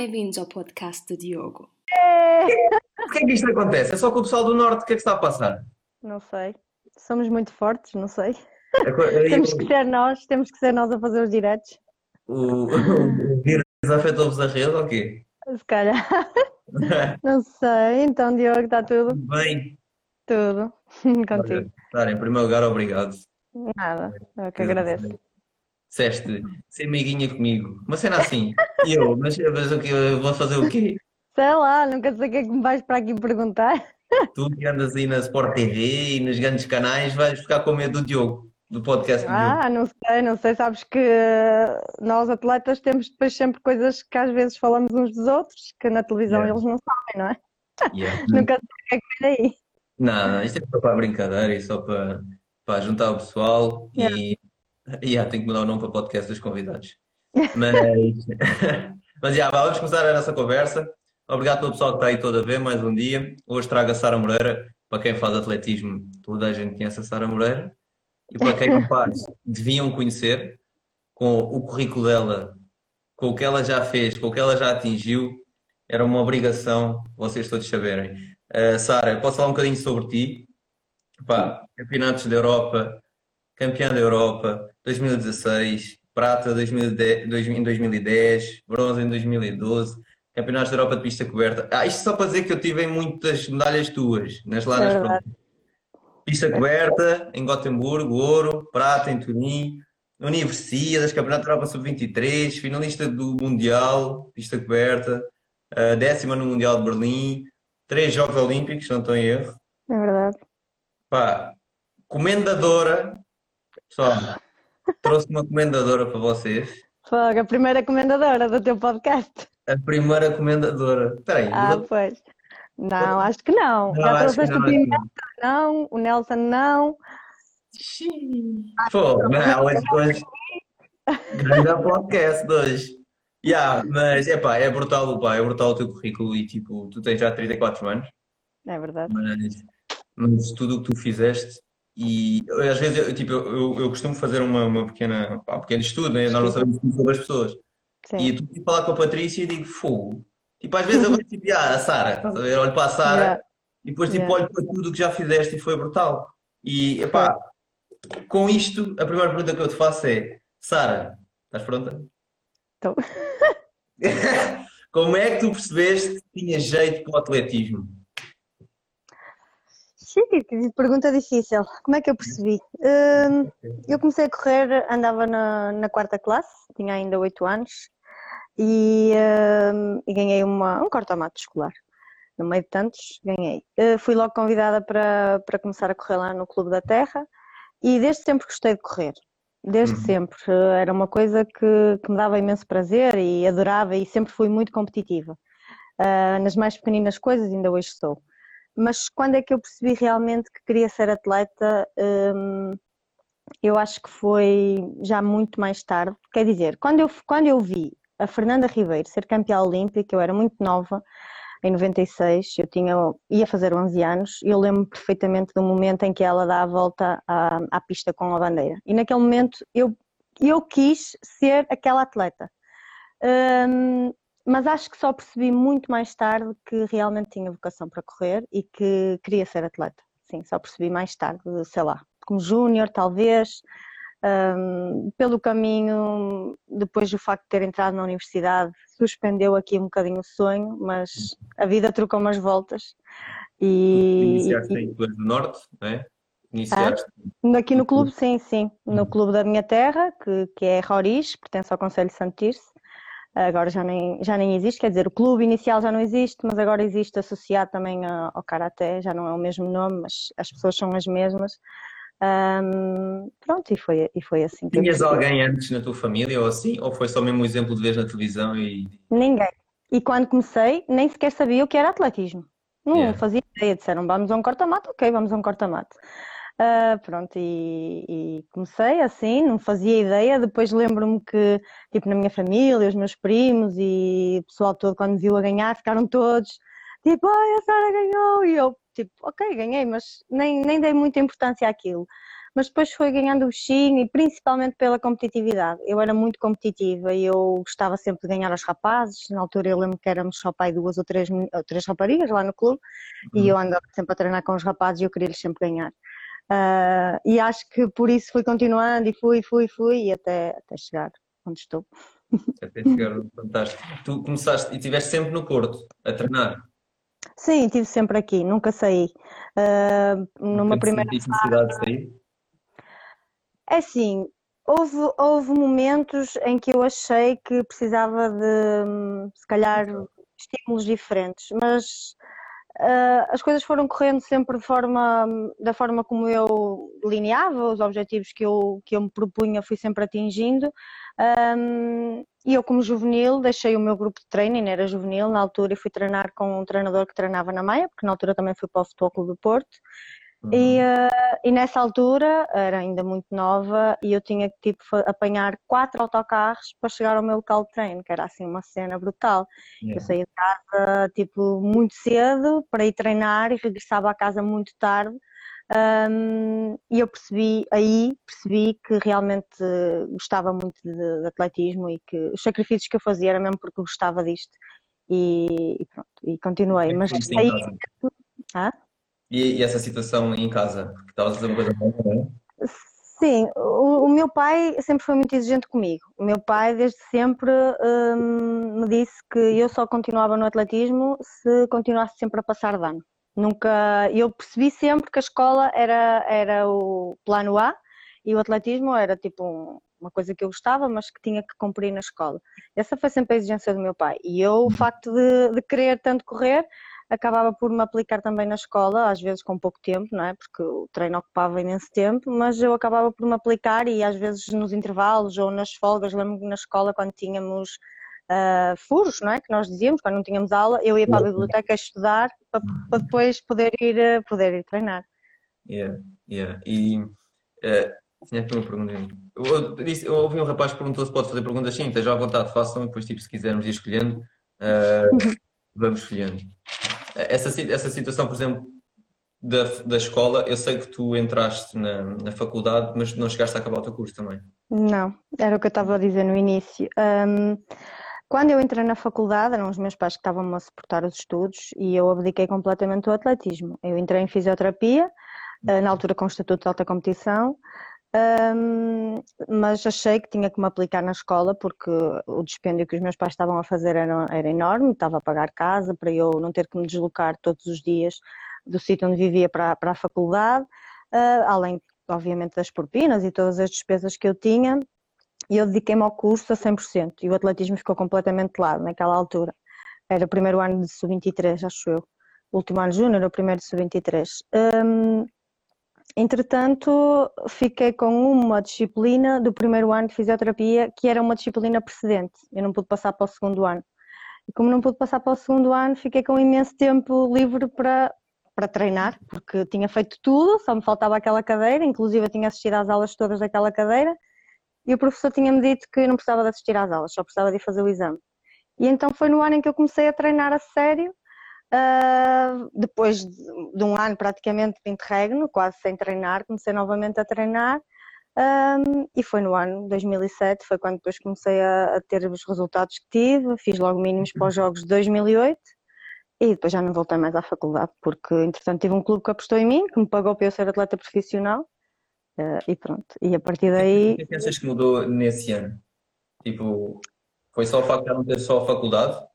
Bem-vindos ao podcast do Diogo. Porquê é que isto acontece? É só com o pessoal do Norte, o que é que está a passar? Não sei. Somos muito fortes, não sei. É é- Temos que ser nós, temos que ser nós a fazer os diretos. O, o vírus afetou-vos a rede ou quê? Se calhar. Não sei. Então, Diogo, está tudo? Bem, Tudo. Contigo. Sara, em primeiro lugar, obrigado. Nada. Eu que agradeço. Disseste, ser amiguinha comigo. Uma cena assim. E eu, mas, mas o quê? Eu vou fazer o quê? Sei lá, nunca sei o que é que me vais para aqui perguntar. Tu que andas aí na Sport TV e nos grandes canais, vais ficar com medo do Diogo, do podcast do Diogo. Ah, não sei, não sei. Sabes que nós atletas temos depois sempre coisas que às vezes falamos uns dos outros, que na televisão Yeah. eles não sabem, não é? Yeah. Nunca sei o que é que vem daí. Não, não, isto é só para brincadeira e só para, para juntar o pessoal e yeah, tenho que mudar o nome para podcast dos convidados. Mas, mas yeah, vamos começar a nossa conversa. Obrigado pelo pessoal que está aí todo a ver mais um dia. Hoje trago a Sara Moreira. Para quem faz atletismo, toda a gente conhece a Sara Moreira. E para quem não faz, deviam conhecer com o currículo dela, com o que ela já fez, com o que ela já atingiu. Era uma obrigação vocês todos saberem. Uh, Sara, posso falar um bocadinho sobre ti? Pá, campeonatos da Europa, campeã da Europa 2016, prata 2010, dois- em 2010, bronze em 2012, campeonatos da Europa de pista coberta. Ah, isto só para dizer que eu tive em muitas medalhas tuas, nas lá É. Pista coberta em Gotemburgo, ouro, prata em Turim, Universidades, Campeonato da Europa Sub-23, finalista do Mundial, pista coberta, ah, décima no Mundial de Berlim, três Jogos Olímpicos, não estou em erro. É verdade. Pá, comendadora, pessoal, trouxe uma comendadora para vocês. Fogo, a primeira comendadora do teu podcast. A primeira comendadora. Espera aí, Ah, pois. Não, acho que não. Não, Já trouxeste não, o Pimenta, não. O Nelson, não. Pô, não, hoje, hoje. Grande podcast de hoje. Yeah, mas epá, é brutal, pá, é brutal o teu currículo e tipo, tu tens já 34 anos, É verdade. mas, mas tudo o que tu fizeste e às vezes eu, tipo, eu, eu, costumo fazer uma, uma pequena, pá, um pequeno estudo, né? Nós não sabemos tudo sobre as pessoas. Sim. E tu tipo, falar com a Patrícia e digo, fogo. Tipo, às vezes eu vou tipo, ah, a Sara, estás a ver? Olho para a Sara Yeah. e depois tipo, Yeah. olho para tudo o que já fizeste e foi brutal. E epá, com isto, a primeira pergunta que eu te faço é: Sara, estás pronta? Estou. Como é que tu percebeste que tinha jeito para o atletismo? Pergunta difícil. Como é que eu percebi? Hum, eu comecei a correr, andava na, na quarta classe, tinha ainda oito anos, e, hum, e ganhei uma, um corta-mato escolar. No meio de tantos, ganhei. Uh, fui logo convidada para, para começar a correr lá no Clube da Terra, e desde sempre gostei de correr. Desde Uhum. sempre. Uh, Era uma coisa que, que me dava imenso prazer e adorava, e sempre fui muito competitiva. Uh, nas mais pequeninas coisas, ainda hoje sou. Mas quando é que eu percebi realmente que queria ser atleta? Hum, eu acho que foi já muito mais tarde. Quer dizer, quando eu, quando eu vi a Fernanda Ribeiro ser campeã olímpica, eu era muito nova, em 96, eu tinha, ia fazer 11 anos, e eu lembro perfeitamente do momento em que ela dá a volta à, à pista com a bandeira. E naquele momento eu, eu quis ser aquela atleta. Hum, mas acho que só percebi muito mais tarde que realmente tinha vocação para correr e que queria ser atleta. Sim, só percebi mais tarde, sei lá, como júnior talvez, Hum, pelo caminho, depois do facto de ter entrado na universidade, suspendeu aqui um bocadinho o sonho, mas a vida trocou umas voltas e, Iniciaste e- em do Norte, não é? Iniciaste. Aqui no clube, sim, sim. No clube da minha terra, que, que é Roriz, pertence ao Conselho de Santo Tirso. Agora já nem, já nem existe, quer dizer, o clube inicial já não existe, mas agora existe associado também ao Karaté, já não é o mesmo nome, mas as pessoas são as mesmas. Ahm, pronto, e foi, e foi assim Tinhas alguém antes na tua família ou assim? Ou foi só mesmo um exemplo de ver na televisão e. Ninguém. E quando comecei, nem sequer sabia o que era atletismo. Não Yeah. fazia ideia. Disseram, vamos a um corta-mato? Ok, vamos a um corta-mato. Ah, pronto, e, e comecei assim, não fazia ideia. Depois lembro-me que, tipo, na minha família, os meus primos e o pessoal todo, quando me viu a ganhar, ficaram todos tipo, ai, a Sara ganhou. E eu, tipo, ok, ganhei, mas nem, nem dei muita importância àquilo. mas depois foi ganhando o bichinho e principalmente pela competitividade. Eu era muito competitiva e eu gostava sempre de ganhar aos rapazes. Na altura eu lembro que éramos só pai duas ou três, ou três raparigas lá no clube uhum. e eu andava sempre a treinar com os rapazes e eu queria-lhes sempre ganhar. Uh, e acho que por isso fui continuando e fui, fui, fui e até, até chegar onde estou. Até chegar, fantástico. Tu começaste e estiveste sempre no Porto a treinar? Sim, estive sempre aqui, nunca saí. Uh, numa primeira necessidade de sair? É assim, houve, houve momentos em que eu achei que precisava de, se calhar, estímulos diferentes, mas uh, as coisas foram correndo sempre de forma, da forma como eu delineava, os objetivos que eu, que eu me propunha fui sempre atingindo. Um, e eu, como juvenil, deixei o meu grupo de treino, ainda era juvenil na altura, e fui treinar com um treinador que treinava na Maia, porque na altura também fui para o Futebol Clube do Porto. Uhum. E, uh, e, nessa altura, era ainda muito nova, e eu tinha que tipo, apanhar quatro autocarros para chegar ao meu local de treino, que era assim uma cena brutal. Yeah. Eu saía de casa tipo, muito cedo para ir treinar e regressava à casa muito tarde um, e eu percebi, aí percebi que realmente gostava muito de, de, atletismo e que os sacrifícios que eu fazia era mesmo porque gostava disto. E, e pronto, e continuei. Mas aí. Ah? E, e, essa situação em casa? Porque estavas a dizer uma coisa boa, não é? Sim, o, o, meu pai sempre foi muito exigente comigo. O meu pai, desde sempre, me disse que eu só continuava no atletismo se continuasse sempre a passar de ano. Nunca, eu percebi sempre que a escola era, era o plano A e o atletismo era tipo um, uma coisa que eu gostava, mas que tinha que cumprir na escola. Essa foi sempre a exigência do meu pai. E eu, o facto de, de querer tanto correr, acabava por me aplicar também na escola, às vezes com pouco tempo, não é? Porque o treino ocupava imenso tempo, mas eu acabava por me aplicar e às vezes nos intervalos ou nas folgas, lembro-me na escola quando tínhamos uh, furos, não é? Que nós dizíamos, quando não tínhamos aula, eu ia para a biblioteca estudar para, para depois poder ir, uh, poder ir treinar. Yeah, yeah. E uh, tinha aqui uma pergunta. Eu, disse, eu ouvi um rapaz que perguntou se pode fazer perguntas, sim, esteja à vontade, façam, depois tipo, se quisermos ir escolhendo, uh, vamos escolhendo. Essa, essa situação, por exemplo, da, da escola, eu sei que tu entraste na, na faculdade, mas não chegaste a acabar o teu curso também. Não, era o que eu estava a dizer no início. Um, quando eu entrei na faculdade, eram os meus pais que estavam-me a suportar os estudos e eu abdiquei completamente do atletismo. Eu entrei em fisioterapia, eh, na altura com o Estatuto de Alta Competição, mas achei que tinha que me aplicar na escola porque o dispêndio que os meus pais estavam a fazer era, era enorme, estava a pagar casa para eu não ter que me deslocar todos os dias do sítio onde vivia para, para a faculdade, eh, além, obviamente, das propinas e todas as despesas que eu tinha e eu dediquei-me ao curso a 100% e o atletismo ficou completamente de lado naquela altura. Era o primeiro ano de sub-23, acho eu. O último ano júnior, o primeiro de sub-23. Hum, entretanto, fiquei com uma disciplina do primeiro ano de fisioterapia que era uma disciplina precedente. Eu não pude passar para o segundo ano. E como não pude passar para o segundo ano, fiquei com imenso tempo livre para, para treinar, porque tinha feito tudo, só me faltava aquela cadeira, inclusive eu tinha assistido às aulas todas daquela cadeira, e o professor tinha-me dito que não precisava de assistir às aulas, só precisava de fazer o exame. E então foi no ano em que eu comecei a treinar a sério, uh, depois de, de, um ano praticamente de interregno, quase sem treinar, comecei novamente a treinar, um, e foi no ano 2007, foi quando depois comecei a, a, ter os resultados que tive, fiz logo mínimos para os jogos de 2008, e depois já não voltei mais à faculdade, porque entretanto tive um clube que apostou em mim, que me pagou para eu ser atleta profissional, Uh, e pronto, e a partir daí. O que é que achas que mudou nesse ano? Tipo, foi só o facto de não ter só a faculdade?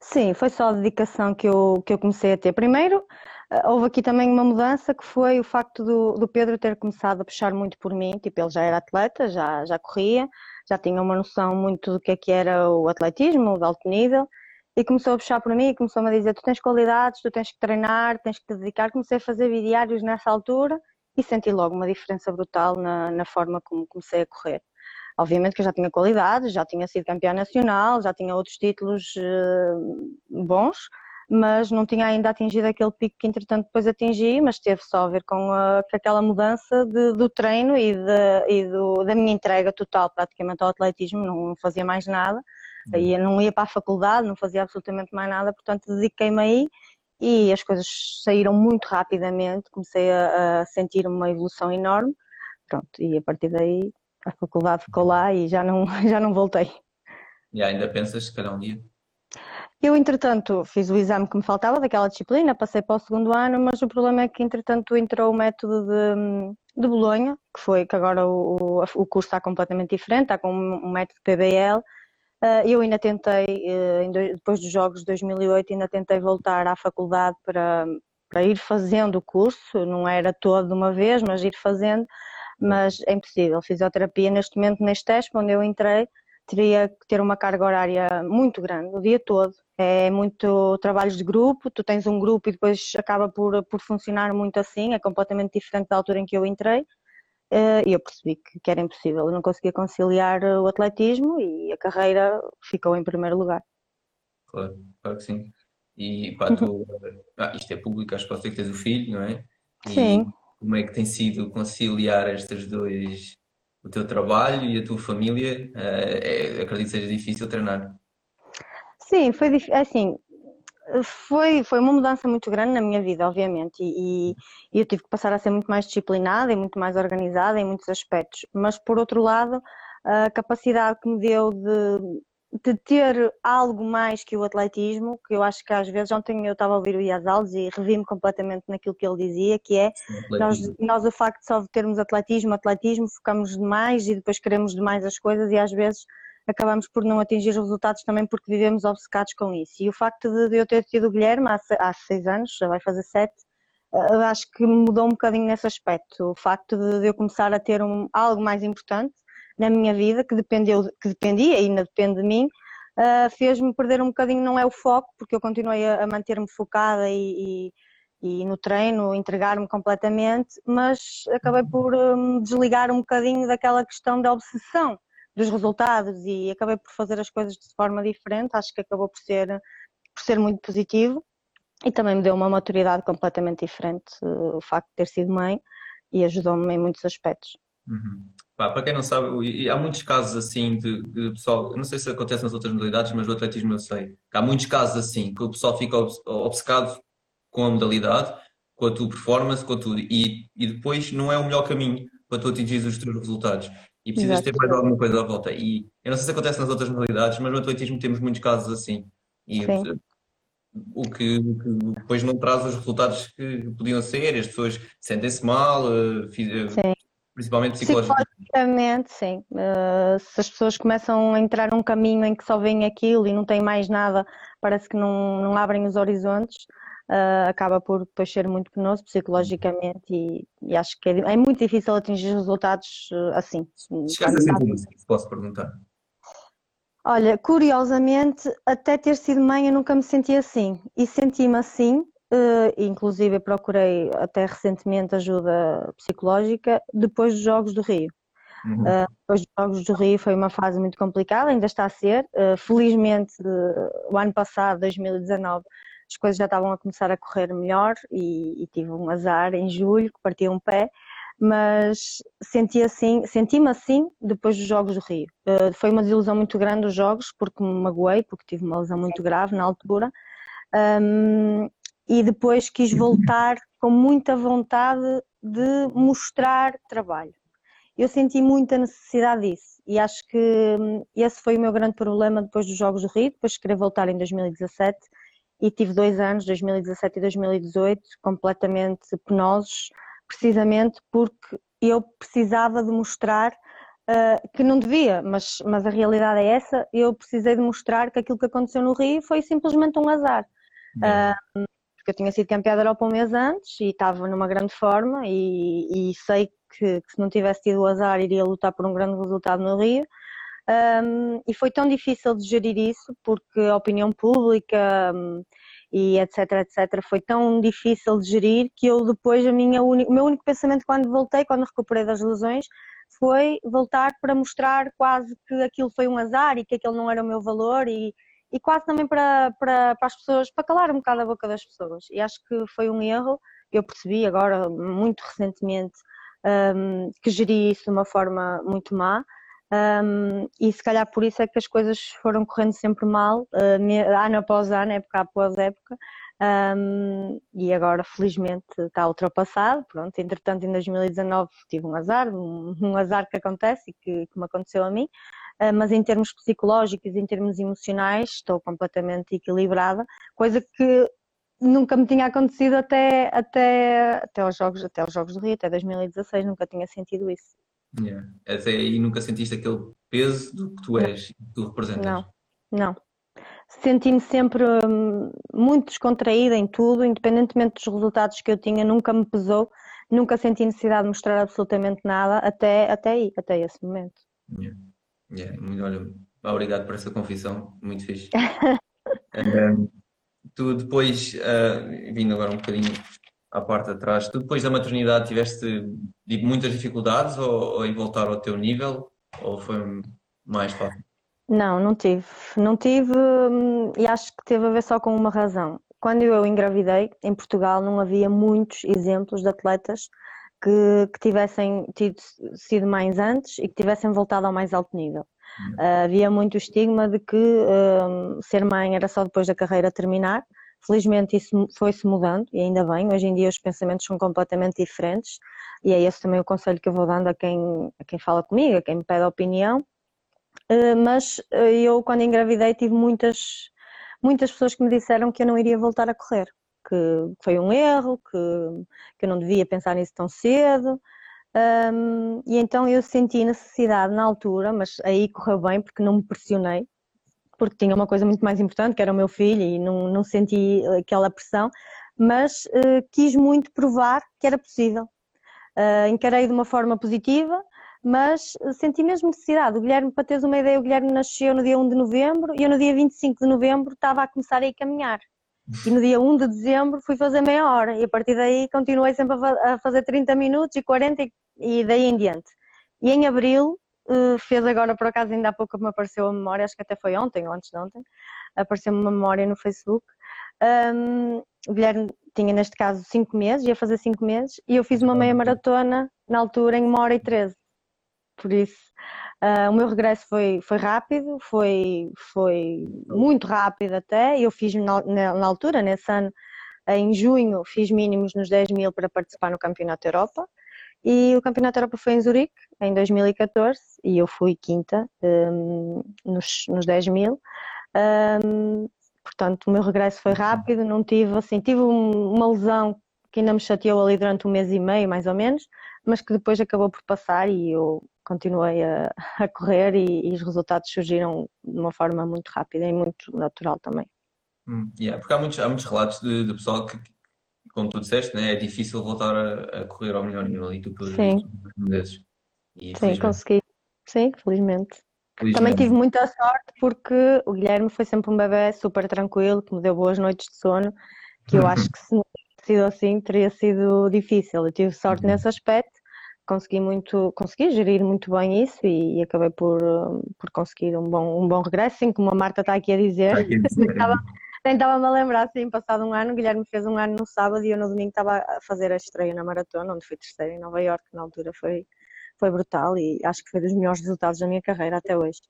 Sim, foi só a dedicação que eu, que eu comecei a ter. Primeiro, eh, houve aqui também uma mudança que foi o facto do, do Pedro ter começado a puxar muito por mim, tipo, ele já era atleta, já, já corria, já tinha uma noção muito do que é que era o atletismo, o alto nível, e começou a puxar por mim e começou-me a dizer, tu tens qualidades, tu tens que treinar, tens que te dedicar. Comecei a fazer bidiários nessa altura e senti logo uma diferença brutal na, na forma como comecei a correr. Obviamente que eu já tinha qualidade, já tinha sido campeã nacional, já tinha outros títulos uh, bons, mas não tinha ainda atingido aquele pico que entretanto depois atingi, mas teve só a ver com, a, com aquela mudança de, do treino e, de, e do, da minha entrega total praticamente ao atletismo, não fazia mais nada, uhum. não ia para a faculdade, não fazia absolutamente mais nada, portanto dediquei-me aí e as coisas saíram muito rapidamente, comecei a, a sentir uma evolução enorme. pronto, e a partir daí a faculdade ficou lá e já não, já não voltei. E ainda pensas, se calhar um dia? Eu, entretanto, fiz o exame que me faltava daquela disciplina, passei para o segundo ano, mas o problema é que, entretanto, entrou o método de, de Bolonha, que foi que agora o, o curso está completamente diferente, está com um método PBL. Eh, eu ainda tentei, eh, depois dos Jogos de 2008, ainda tentei voltar à faculdade para, para ir fazendo o curso, não era todo de uma vez, mas ir fazendo, mas é impossível. Fisioterapia, neste momento, neste teste, onde eu entrei, teria que ter uma carga horária muito grande, o dia todo. É muito trabalhos de grupo, tu tens um grupo e depois acaba por, por funcionar muito assim, é completamente diferente da altura em que eu entrei. Eh, e eu percebi que, que era impossível, eu não conseguia conciliar o atletismo e a carreira ficou em primeiro lugar. Claro, claro que sim. E pá, tu, ah, isto é público, acho que pode ser que tens o filho, não é? E sim. Como é que tem sido conciliar estes dois, o teu trabalho e a tua família, é, acredito que seja difícil treinar. Sim, foi assim, foi, foi uma mudança muito grande na minha vida, obviamente, e, e, eu tive que passar a ser muito mais disciplinada e muito mais organizada em muitos aspectos, mas por outro lado, a capacidade que me deu de, de ter algo mais que o atletismo, que eu acho que às vezes, ontem eu estava a ouvir o Ias Alves e revi-me completamente naquilo que ele dizia, que é nós, nós o facto de só termos atletismo, atletismo, focamos demais e depois queremos demais as coisas e às vezes acabamos por não atingir os resultados também porque vivemos obcecados com isso. E o facto de eu ter tido o Guilherme há, há seis anos, já vai fazer sete, eh, acho que mudou um bocadinho nesse aspecto. O facto de eu começar a ter um, algo mais importante na minha vida, que, dependeu, que dependia e ainda depende de mim, uh, fez-me perder um bocadinho, não é o foco, porque eu continuei a, a manter-me focada e, e, e, no treino, entregar-me completamente, mas acabei por um, desligar um bocadinho daquela questão da obsessão dos resultados e acabei por fazer as coisas de forma diferente, acho que acabou por ser, por ser muito positivo e também me deu uma maturidade completamente diferente uh, o facto de ter sido mãe e ajudou-me em muitos aspectos. Uhum. Para quem não sabe, há muitos casos assim de, de pessoal, não sei se acontece nas outras modalidades, mas no atletismo eu sei, há muitos casos assim, que o pessoal fica obcecado com a modalidade, com a tua performance, com tua, e, e depois não é o melhor caminho para tu atingir os teus resultados. E precisas Exato. ter mais alguma coisa à volta. E eu não sei se acontece nas outras modalidades, mas no atletismo temos muitos casos assim. E Sim. o que, o que depois não traz os resultados que podiam ser, as pessoas sentem-se mal, eh, eh, Sim principalmente psicologicamente. Psicologicamente, sim. Uh, se as pessoas começam a entrar num caminho em que só veem aquilo e não têm mais nada, parece que não, não abrem os horizontes, uh, acaba por depois ser muito penoso psicologicamente e, e acho que é, é, muito difícil atingir resultados uh, assim. Chegaste como assim, se posso perguntar? Olha, curiosamente, até ter sido mãe eu nunca me senti assim. E senti-me assim Uh, inclusive procurei até recentemente ajuda psicológica depois dos Jogos do Rio. Uhum. Uh, depois dos Jogos do Rio foi uma fase muito complicada, ainda está a ser. Uh, felizmente, o ano passado, 2019, as coisas já estavam a começar a correr melhor e, e tive um azar em julho que parti um pé, mas senti assim, senti-me assim depois dos Jogos do Rio. foi uma desilusão muito grande os Jogos porque me magoei, porque tive uma lesão muito grave na altura. Um, e depois quis voltar com muita vontade de mostrar trabalho. Eu senti muita necessidade disso e acho que hum, esse foi o meu grande problema depois dos Jogos do Rio, depois de querer voltar em 2017 e tive dois anos, 2017 e 2018, completamente penosos, precisamente porque eu precisava de mostrar uh, que não devia, mas, mas a realidade é essa, eu precisei de mostrar que aquilo que aconteceu no Rio foi simplesmente um azar. Uh, porque eu tinha sido campeã da Europa um mês antes e estava numa grande forma e, e sei que, que, se não tivesse tido o azar iria lutar por um grande resultado no Rio. Um, e foi tão difícil de gerir isso porque a opinião pública um, e etc, etc, foi tão difícil de gerir que eu depois, a minha o meu único pensamento quando voltei, quando recuperei das lesões, foi voltar para mostrar quase que aquilo foi um azar e que aquele não era o meu valor e, e quase também para, para, para as pessoas, para calar um bocado a boca das pessoas. E acho que foi um erro, eu percebi agora, muito recentemente, um, que geri isso de uma forma muito má. Um, e se calhar por isso é que as coisas foram correndo sempre mal, uh, ano após ano, época após época, Um, e agora felizmente está ultrapassado. Pronto, entretanto, em 2019 tive um azar, um, um azar que acontece e que, que me aconteceu a mim, mas em termos psicológicos, em termos emocionais, estou completamente equilibrada, coisa que nunca me tinha acontecido até, até, até, aos jogos, até aos Jogos do Rio, até 2016, nunca tinha sentido isso. Yeah. Até aí nunca sentiste aquele peso do que tu és, que tu representas? Não, não. Senti-me sempre hum, muito descontraída em tudo, independentemente dos resultados que eu tinha, nunca me pesou, nunca senti necessidade de mostrar absolutamente nada até, até aí, até esse momento. Yeah. Yeah. Olha, obrigado por essa confissão, muito fixe. um, tu depois, uh, vindo agora um bocadinho à parte de trás, tu depois da maternidade tiveste tipo, muitas dificuldades ou, ou em voltar ao teu nível ou foi mais fácil? Não, não tive. Não tive hum, e acho que teve a ver só com uma razão. Quando eu engravidei, em Portugal não havia muitos exemplos de atletas que, que tivessem tido, sido mães antes e que tivessem voltado ao mais alto nível. Uh, havia muito estigma de que uh, ser mãe era só depois da carreira terminar. Felizmente isso foi-se mudando e ainda bem. Hoje em dia os pensamentos são completamente diferentes e é esse também o conselho que eu vou dando a quem, a quem fala comigo, a quem me pede opinião. Uh, mas eu, quando engravidei, tive muitas, muitas pessoas que me disseram que eu não iria voltar a correr, que foi um erro, que, que eu não devia pensar nisso tão cedo. Um, e então eu senti necessidade na altura, mas aí correu bem porque não me pressionei, porque tinha uma coisa muito mais importante, que era o meu filho, e não, não senti aquela pressão, mas uh, quis muito provar que era possível. Uh, encarei de uma forma positiva, mas senti mesmo necessidade. O Guilherme, para teres uma ideia, o Guilherme nasceu no dia 1 de novembro e eu no dia 25 de novembro estava a começar a ir caminhar. E no dia 1 de dezembro fui fazer meia hora e a partir daí continuei sempre a fazer 30 minutos e 40 e daí em diante. E em abril eh, fez agora, por acaso ainda há pouco me apareceu a memória, acho que até foi ontem ou antes de ontem, apareceu-me uma memória no Facebook. Um, o Guilherme tinha neste caso 5 meses, ia fazer 5 meses, e eu fiz uma meia maratona na altura em 1 hora e 13. Por isso, uh, o meu regresso foi, foi rápido, foi, foi muito rápido até. Eu fiz na, na, altura, nesse ano, em junho, fiz mínimos nos 10 mil para participar no Campeonato Europa. E o Campeonato Europa foi em Zurique, em 2014, e eu fui quinta um, nos, nos 10 mil. Um, portanto, o meu regresso foi rápido, não tive, assim, tive uma lesão que ainda me chateou ali durante um mês e meio, mais ou menos, mas que depois acabou por passar e eu continuei a, a correr e, e, os resultados surgiram de uma forma muito rápida e muito natural também. Hum, yeah, porque há muitos, há muitos relatos de, de pessoal que, como tu disseste, né, é difícil voltar a, a correr ao melhor nível e tu por Sim. desses. E, Sim, consegui. Sim, felizmente. felizmente. Também tive muita sorte porque o Guilherme foi sempre um bebê super tranquilo, que me deu boas noites de sono, que eu acho que se não tivesse sido assim teria sido difícil. Eu tive sorte uhum. nesse aspecto, consegui muito, consegui gerir muito bem isso e, e acabei por, por conseguir um bom, um bom regresso, assim como a Marta está aqui a dizer. Está aqui a dizer. Nem estava-me a lembrar, assim, passado um ano, o Guilherme fez um ano no sábado e eu no domingo estava a fazer a estreia na maratona, onde fui terceira em Nova York, na altura foi, foi brutal e acho que foi dos melhores resultados da minha carreira até hoje.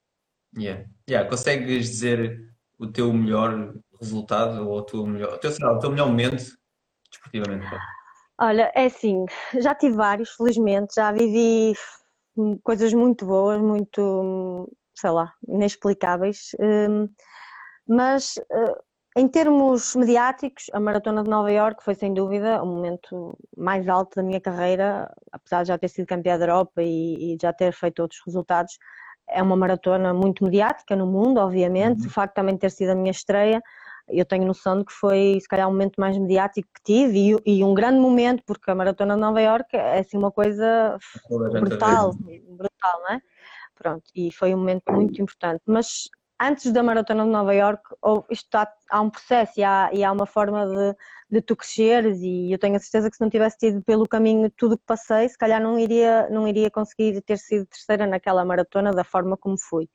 Yeah. Yeah. Consegues dizer o teu melhor resultado ou o teu melhor, o teu, o teu melhor momento desportivamente? Olha, é assim, já tive vários, felizmente, já vivi coisas muito boas, muito, sei lá, inexplicáveis, hum, mas eh, em termos mediáticos, a Maratona de Nova York foi sem dúvida o momento mais alto da minha carreira, apesar de já ter sido campeã da Europa e, e já ter feito outros resultados. É uma maratona muito mediática no mundo, obviamente. Uhum. O facto de também ter sido a minha estreia, eu tenho noção de que foi se calhar o momento mais mediático que tive e, e um grande momento, porque a Maratona de Nova York é assim uma coisa brutal, brutal, não é? Pronto, e foi um momento muito importante. Mas antes da Maratona de Nova York, isto está, há um processo e há, e há uma forma de, de, tu cresceres e eu tenho a certeza que se não tivesse tido pelo caminho tudo o que passei, se calhar não iria, não iria conseguir ter sido terceira naquela maratona da forma como fui.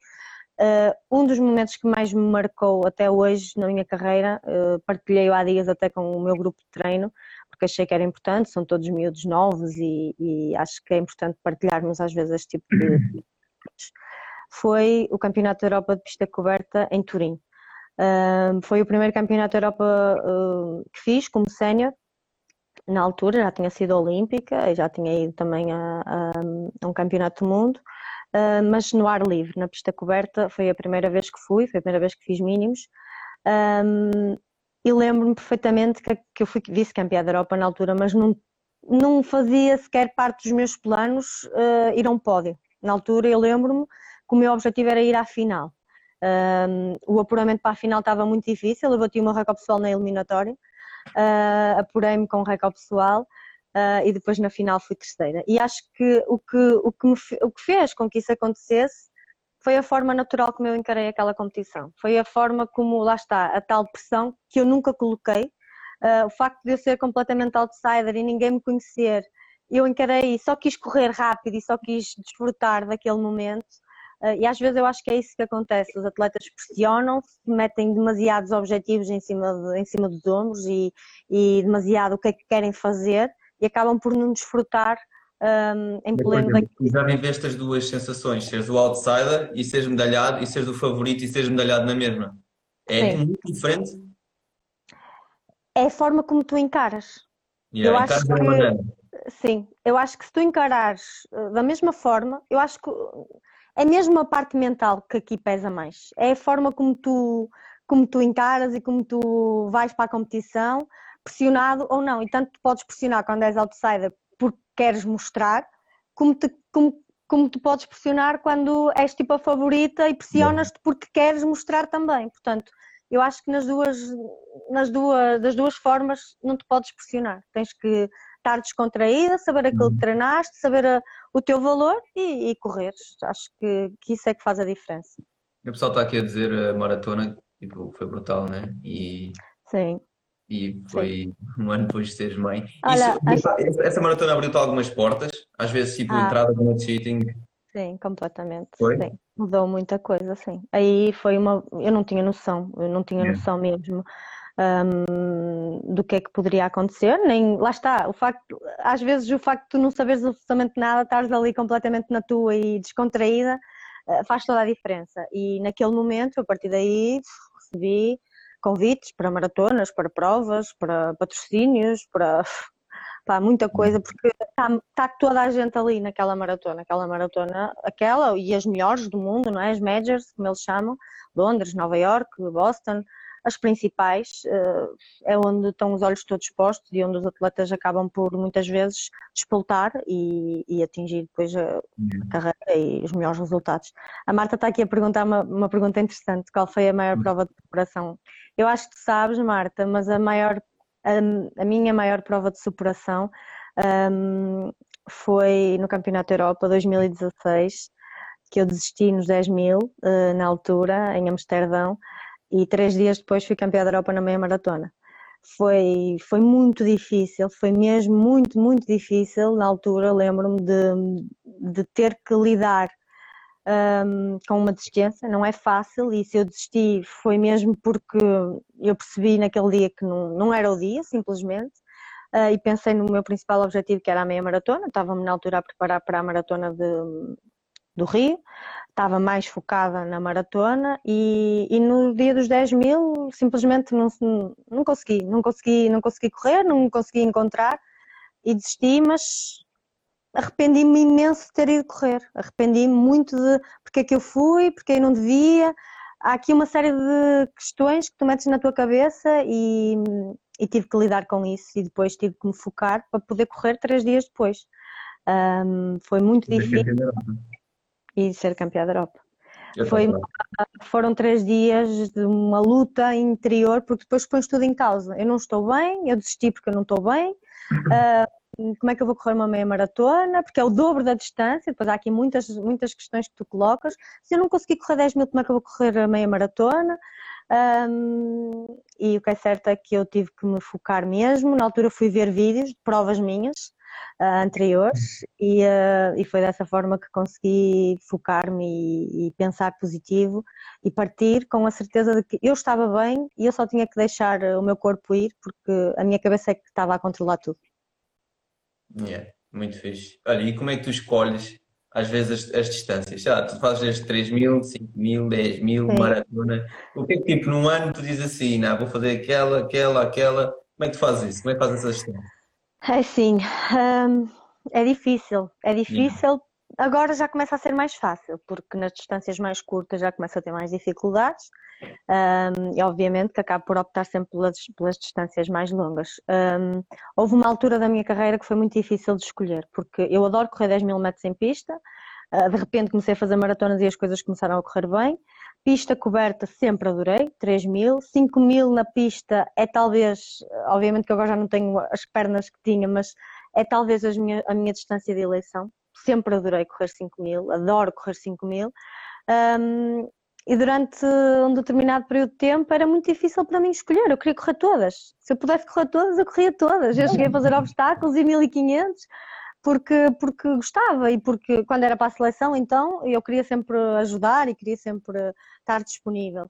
Uh, um dos momentos que mais me marcou até hoje na minha carreira, uh, partilhei há dias até com o meu grupo de treino, porque achei que era importante, são todos miúdos novos e, e acho que é importante partilharmos às vezes este tipo de foi o Campeonato da Europa de Pista Coberta em Turim. Uh, foi o primeiro campeonato da Europa que fiz como sénior. Na altura já tinha sido olímpica e já tinha ido também a, a, a um campeonato do mundo, uh, mas no ar livre, na pista coberta, foi a primeira vez que fui, foi a primeira vez que fiz mínimos. Um, e lembro-me perfeitamente que, que, eu fui vice-campeã da Europa na altura, mas não, não fazia sequer parte dos meus planos uh, ir a um pódio. Na altura eu lembro-me que o meu objetivo era ir à final. Um, o apuramento para a final estava muito difícil, eu bati o meu recorde pessoal na eliminatória, uh, apurei-me com o recorde pessoal uh, e depois na final fui terceira. E acho que o que, o que, me, o que fez com que isso acontecesse foi a forma natural como eu encarei aquela competição. Foi a forma como, lá está, a tal pressão que eu nunca coloquei. Uh, o facto de eu ser completamente outsider e ninguém me conhecer, eu encarei e só quis correr rápido e só quis desfrutar daquele momento. Uh, e às vezes eu acho que é isso que acontece. Os atletas pressionam-se, metem demasiados objetivos em cima, de, em cima dos ombros e, e demasiado o que é que querem fazer e acabam por não desfrutar um, em pleno daqui. Já viveste as duas sensações, seres o outsider e seres medalhado, e seres o favorito e seres medalhado na mesma. É Sim. muito diferente? É a forma como tu encaras. Yeah, eu acho que, sim, eu acho que se tu encarares eh, da mesma forma, eu acho que é mesmo a parte mental que aqui pesa mais. É a forma como tu, como tu encaras e como tu vais para a competição, pressionado ou não. E tanto tu podes pressionar quando és outsider porque queres mostrar, como, te, como, como tu podes pressionar quando és tipo a favorita e pressionas-te porque queres mostrar também. Portanto, eu acho que nas duas, nas duas, das duas formas não te podes pressionar. Tens que estar descontraída, saber aquilo que uhum. treinaste, saber a, o teu valor e, e correres. Acho que, que isso é que faz a diferença. O pessoal está aqui a dizer a maratona, tipo, foi brutal, né? E Sim e foi Sim. um ano depois de seres mãe. Olha, Isso, acho... Essa maratona abriu-te algumas portas, às vezes tipo ah. entrada no cheating. Sim, completamente. Foi? Sim. Mudou muita coisa, sim. Aí foi uma. Eu não tinha noção, eu não tinha noção mesmo um, do que é que poderia acontecer, nem. Lá está, o facto, às vezes o facto de tu não saberes absolutamente nada, estares ali completamente na tua e descontraída, eh, faz toda a diferença. E naquele momento, a partir daí, recebi convites para maratonas, para provas, para patrocínios, para, muita coisa, porque está, está toda a gente ali naquela maratona, aquela maratona, aquela e as melhores do mundo, não é? As majors, como eles chamam, Londres, Nova York, Boston, as principais, eh, é onde estão os olhos todos postos e onde os atletas acabam por muitas vezes despoltar e, e atingir depois a, a, uhum. carreira e os melhores resultados. A Marta está aqui a perguntar uma, uma pergunta interessante: qual foi a maior uhum. prova de preparação? Eu acho que sabes, Marta, mas a maior, a, a minha maior prova de superação um, foi no Campeonato Europa 2016, que eu desisti nos 10 mil uh, na altura, em Amsterdão, e três dias depois fui campeã da Europa na meia maratona. Foi, foi muito difícil, foi mesmo muito, muito difícil. Na altura, lembro-me de, de ter que lidar um, com uma desistência, não é fácil. E se eu desisti, foi mesmo porque eu percebi naquele dia que não, não era o dia, simplesmente. Uh, e pensei no meu principal objetivo, que era a meia maratona. Estava-me na altura a preparar para a maratona de, do Rio, estava mais focada na maratona e, e, no dia dos 10 mil simplesmente não, não consegui, não consegui, não consegui correr, não consegui encontrar e desisti, mas arrependi-me imenso de ter ido correr, arrependi-me muito de porque é que eu fui, porque eu não devia. Há aqui uma série de questões que tu metes na tua cabeça e, e tive que lidar com isso e depois tive que me focar para poder correr três dias depois. Um, foi muito difícil e ser campeã da Europa. Foi, foram três dias de uma luta interior, porque depois pões tudo em causa. Eu não estou bem, eu desisti porque eu não estou bem. Uh, como é que eu vou correr uma meia maratona? Porque é o dobro da distância. Depois há aqui muitas, muitas questões que tu colocas. Se eu não conseguir correr 10 mil, como é que eu vou correr a meia maratona? Um, e o que é certo é que eu tive que me focar mesmo. Na altura fui ver vídeos de provas minhas uh, anteriores e, uh, e foi dessa forma que consegui focar-me e, e, pensar positivo e partir com a certeza de que eu estava bem e eu só tinha que deixar o meu corpo ir porque a minha cabeça é que estava a controlar tudo. Yeah, muito fixe. Olha, e como é que tu escolhes às vezes as, as distâncias. Sei lá, tu fazes 3 mil, 5 mil, 10 mil, Sim. maratona. O que é que tipo num ano tu dizes assim, não, vou fazer aquela, aquela, aquela. Como é que tu fazes isso? Como é que fazes essa gestão? É sim, hum, é difícil, é difícil. Agora já começa a ser mais fácil, porque nas distâncias mais curtas já começa a ter mais dificuldades. Hum, e obviamente que acabo por optar sempre pelas, pelas distâncias mais longas. Hum, houve uma altura da minha carreira que foi muito difícil de escolher, porque eu adoro correr 10 mil metros em pista, uh, de repente comecei a fazer maratonas e as coisas começaram a correr bem. Pista coberta sempre adorei, 3 mil, 5 mil na pista é talvez, obviamente que agora já não tenho as pernas que tinha, mas é talvez minha, a minha distância de eleição. Sempre adorei correr 5 mil, adoro correr 5 mil. Um, e durante um determinado período de tempo era muito difícil para mim escolher. Eu queria correr todas. Se eu pudesse correr todas, eu corria todas. Eu cheguei a fazer obstáculos e 1500 porque, porque gostava e porque quando era para a seleção, então eu queria sempre ajudar e queria sempre estar disponível.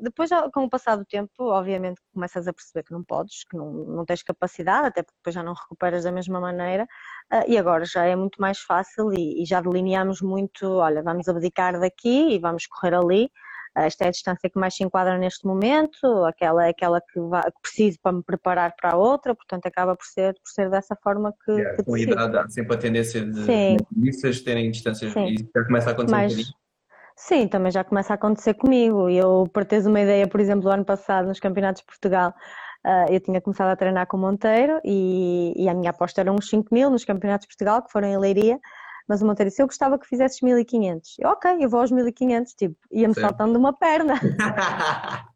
Depois, com o passar do tempo, obviamente começas a perceber que não podes, que não, não tens capacidade, até porque depois já não recuperas da mesma maneira, ah, e agora já é muito mais fácil e, e já delineamos muito, olha, vamos abdicar daqui e vamos correr ali, esta é a distância que mais se enquadra neste momento, aquela é aquela que, vai, que, preciso para me preparar para a outra, portanto acaba por ser, por ser dessa forma que, yeah, que Com a idade há sempre a tendência de missas terem distâncias Sim. e já começa a acontecer Mais, um Sim, também já começa a acontecer comigo. Eu, para teres uma ideia, por exemplo, do ano passado, nos Campeonatos de Portugal, uh, eu tinha começado a treinar com o Monteiro e, e, a minha aposta era uns 5 mil nos Campeonatos de Portugal, que foram em Leiria, mas o Monteiro disse, eu gostava que fizesses 1500. Eu, ok, eu vou aos 1500, tipo, ia-me saltando uma perna.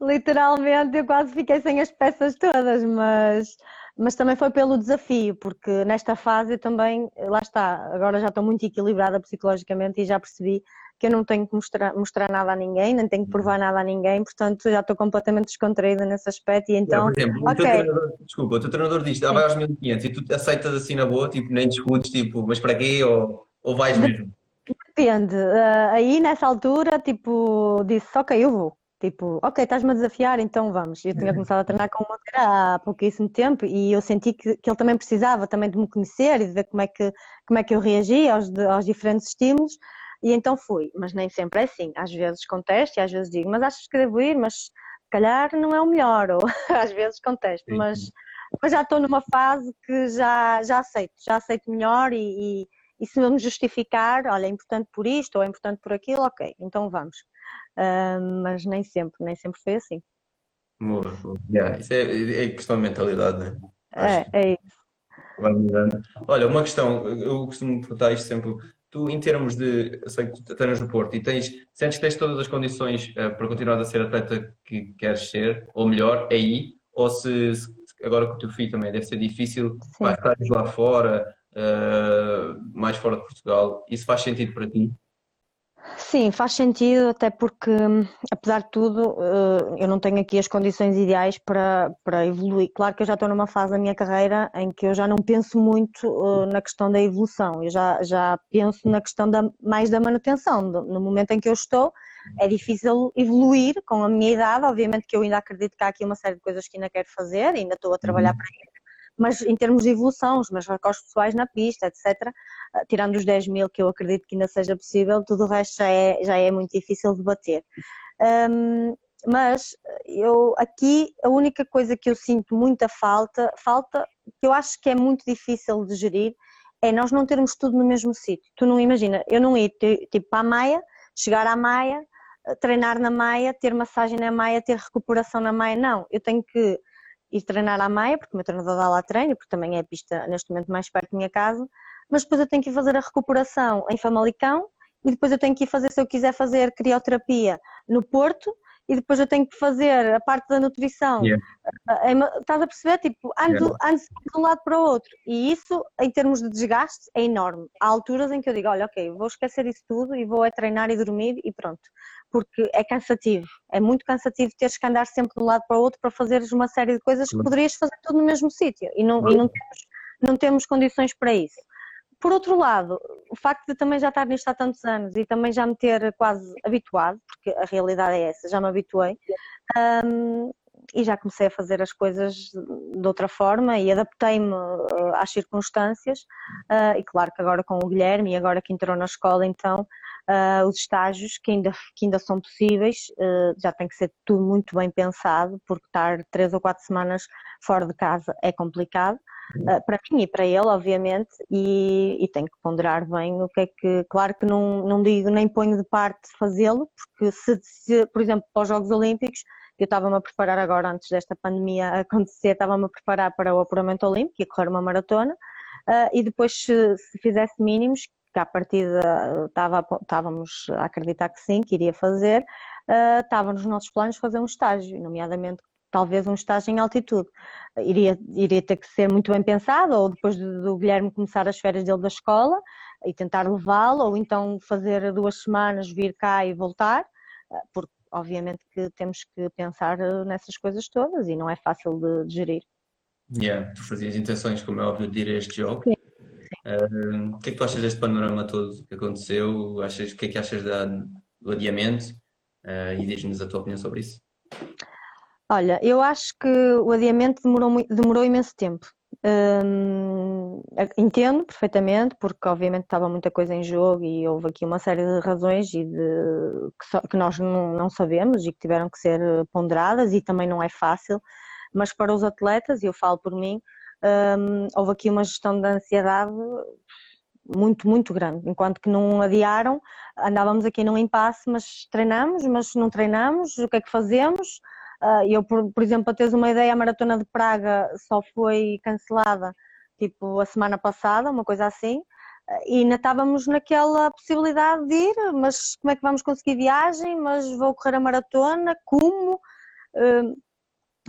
Literalmente, eu quase fiquei sem as peças todas, mas mas também foi pelo desafio, porque nesta fase eu também, lá está, agora já estou muito equilibrada psicologicamente e já percebi que eu não tenho que mostrar, mostrar nada a ninguém, nem tenho que provar nada a ninguém, portanto já estou completamente descontraída nesse aspecto e então... É, por exemplo, okay. o treinador, desculpa, o teu treinador diz, ah, vai aos 1500 e tu aceitas assim na boa, tipo, nem discutes, tipo, mas para quê? Ou, ou vais mesmo? Depende, uh, aí nessa altura, tipo, disse, ok, eu vou, Tipo, ok, estás-me a desafiar, então vamos. Eu tinha começado a treinar com o Monteiro há pouquíssimo tempo e eu senti que, que ele também precisava também de me conhecer e de ver como é que, como é que eu reagia aos, aos diferentes estímulos e então fui. Mas nem sempre é assim. Às vezes contesto e às vezes digo, mas achas que devo ir? Mas se calhar não é o melhor. Ou às vezes contesto, mas, mas já estou numa fase que já, já aceito, já aceito melhor e, e, e se me justificar, olha, é importante por isto ou é importante por aquilo, ok, então vamos uh, mas nem sempre, nem sempre foi assim. Boa. Yeah, isso é, é questão de mentalidade, né? É, é isso. Vai mudando. Olha, uma questão, eu costumo perguntar isto sempre. Tu, em termos de. Eu sei que tu tens no Porto e tens. Sentes que tens todas as condições uh, para continuar a ser atleta que queres ser, ou melhor, é aí? Ou se, se agora com o teu filho também deve ser difícil, Sim. vai estar lá fora, uh, mais fora de Portugal, isso faz sentido para ti? Sim, faz sentido, até porque, apesar de tudo, eh, eu não tenho aqui as condições ideais para, para evoluir. Claro que eu já estou numa fase da minha carreira em que eu já não penso muito eh, na questão da evolução, eu já, já penso na questão da, mais da manutenção. No momento em que eu estou, é difícil evoluir com a minha idade, obviamente que eu ainda acredito que há aqui uma série de coisas que ainda quero fazer, ainda estou a trabalhar uhum. para isso mas em termos de evolução, os meus recordes pessoais na pista, etc., ah, tirando os 10 mil, que eu acredito que ainda seja possível, tudo o resto já é, já é muito difícil de bater. Um, mas eu aqui a única coisa que eu sinto muita falta, falta que eu acho que é muito difícil de gerir, é nós não termos tudo no mesmo sítio. Tu não imagina, eu não ir tipo para a Maia, chegar à Maia, treinar na Maia, ter massagem na Maia, ter recuperação na Maia, não, eu tenho que ir treinar à Maia, porque o meu treinador dá lá treino, porque também é a pista neste momento mais perto da minha casa, mas depois eu tenho que ir fazer a recuperação em Famalicão e depois eu tenho que ir fazer, se eu quiser fazer crioterapia no Porto, e depois eu tenho que fazer a parte da nutrição. Yeah. É, estás a perceber? Tipo, ando, yeah. ando de um lado para o outro. E isso, em termos de desgaste, é enorme. Há alturas em que eu digo, olha, ok, vou esquecer isso tudo e vou é treinar e dormir e pronto porque é cansativo, é muito cansativo teres que andar sempre de um lado para o outro para fazeres uma série de coisas que poderias fazer tudo no mesmo sítio. E, não, e não, temos, não temos condições para isso. Por outro lado, o facto de também já estar nisto há tantos anos e também já me ter quase habituado, porque a realidade é essa, já me habituei, um, e já comecei a fazer as coisas de outra forma e adaptei-me uh, às circunstâncias. Uh, e claro que agora com o Guilherme e agora que entrou na escola então uh, os estágios que ainda, que ainda são possíveis já tem que ser tudo muito bem pensado porque estar três ou quatro semanas fora de casa é complicado para mim e para ele obviamente e, e tenho que ponderar bem o que é que, claro que não, não digo nem ponho de parte fazê-lo porque se, se por exemplo para os Jogos Olímpicos eu estava-me a preparar agora, antes desta pandemia acontecer, estava-me a preparar para o apuramento olímpico, ia correr uma maratona, uh, e depois se, se, fizesse mínimos, que à partida estava, estávamos a acreditar que sim, que iria fazer, uh, estava nos nossos planos fazer um estágio, nomeadamente talvez um estágio em altitude. Iria, iria ter que ser muito bem pensado, ou depois do, do Guilherme começar as férias dele da escola e tentar levá-lo, ou então fazer duas semanas, vir cá e voltar, ah, porque obviamente que temos que pensar eh, nessas coisas todas e não é fácil de, de gerir. Yeah, tu fazias intenções, como é óbvio, de ir a este jogo. Sim. Uh, o que é que tu achas deste panorama todo que aconteceu? Achas, o que é que achas da, do adiamento? Uh, e diz-nos a tua opinião sobre isso. Olha, eu acho que o adiamento demorou, demorou imenso tempo. Hum, entendo perfeitamente, porque obviamente estava muita coisa em jogo e houve aqui uma série de razões e de, que, só, que, nós não, não, sabemos e que tiveram que ser ponderadas e também não é fácil, mas para os atletas, e eu falo por mim, hum, houve aqui uma gestão da ansiedade muito, muito grande, enquanto que não adiaram, andávamos aqui num impasse, mas treinamos, mas não treinamos, o que é que fazemos? Uh, eu, por, por exemplo, para teres uma ideia, a maratona de Praga só foi cancelada tipo a semana passada, uma coisa assim, e ainda estávamos naquela possibilidade de ir, mas como é que vamos conseguir viagem? Mas vou correr a maratona, como? Uh,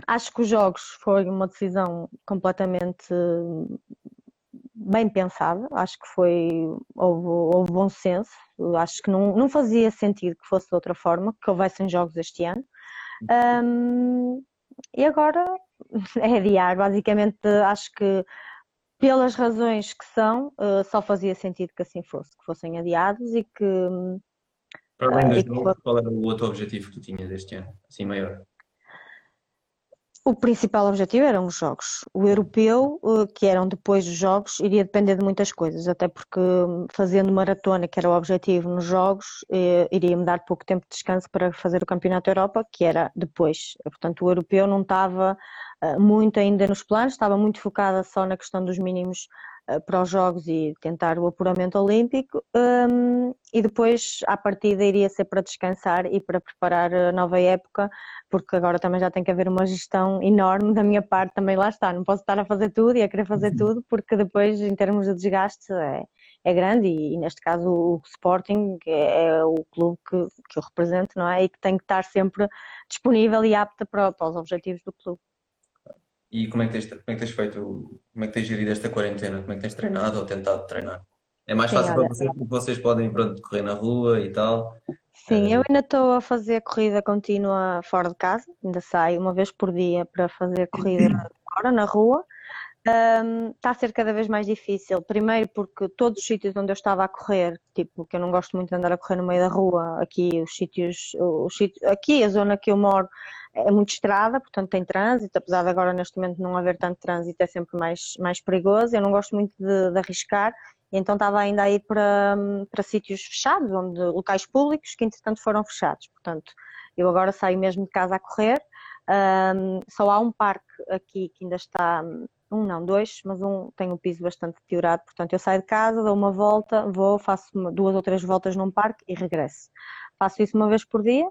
acho que os jogos foi uma decisão completamente bem pensada, acho que foi, houve, houve bom senso, acho que não, não fazia sentido que fosse de outra forma, que houvessem jogos este ano. Um, e agora é adiar, basicamente acho que pelas razões que são, uh, só fazia sentido que assim fosse, que fossem adiados e que. Para além uh, jogos, qual era o outro objetivo que tu tinhas este ano, assim maior? O principal objetivo eram os jogos. O europeu, eh, que eram depois dos jogos, iria depender de muitas coisas, até porque hum, fazendo maratona, que era o objetivo nos jogos, eh, iria-me dar pouco tempo de descanso para fazer o Campeonato Europa, que era depois. Portanto, o europeu não estava eh, muito ainda nos planos, estava muito focada só na questão dos mínimos para os Jogos e tentar o apuramento olímpico um, e depois à partida iria ser para descansar e para preparar a nova época porque agora também já tem que haver uma gestão enorme da minha parte também lá está, não posso estar a fazer tudo e a querer fazer uhum. tudo porque depois em termos de desgaste é, é grande e, e, neste caso o Sporting é, é o clube que, que eu represento não é? e que tem que estar sempre disponível e apta para, para os objetivos do clube. E como é, que tens, como é que tens feito, como é que tens gerido esta quarentena? Como é que tens treinado ou tentado treinar? É mais fácil Sim, para vocês porque vocês podem pronto, correr na rua e tal. Sim, eu ainda estou a fazer corrida contínua fora de casa, ainda saio uma vez por dia para fazer corrida fora, na rua. Um, está a ser cada vez mais difícil. Primeiro porque todos os sítios onde eu estava a correr, tipo, que eu não gosto muito de andar a correr no meio da rua, aqui os sítios, os sítios aqui a zona que eu moro é muito estrada, portanto tem trânsito, apesar de agora neste momento não haver tanto trânsito, é sempre mais, mais perigoso. Eu não gosto muito de, de arriscar, então estava ainda a ir para, para sítios fechados, onde locais públicos que entretanto foram fechados. Portanto, eu agora saio mesmo de casa a correr. Um, só há um parque aqui que ainda está, um não, dois, mas um tem o piso bastante deteriorado, portanto eu saio de casa, dou uma volta, vou, faço uma, duas ou três voltas num parque e regresso. Faço isso uma vez por dia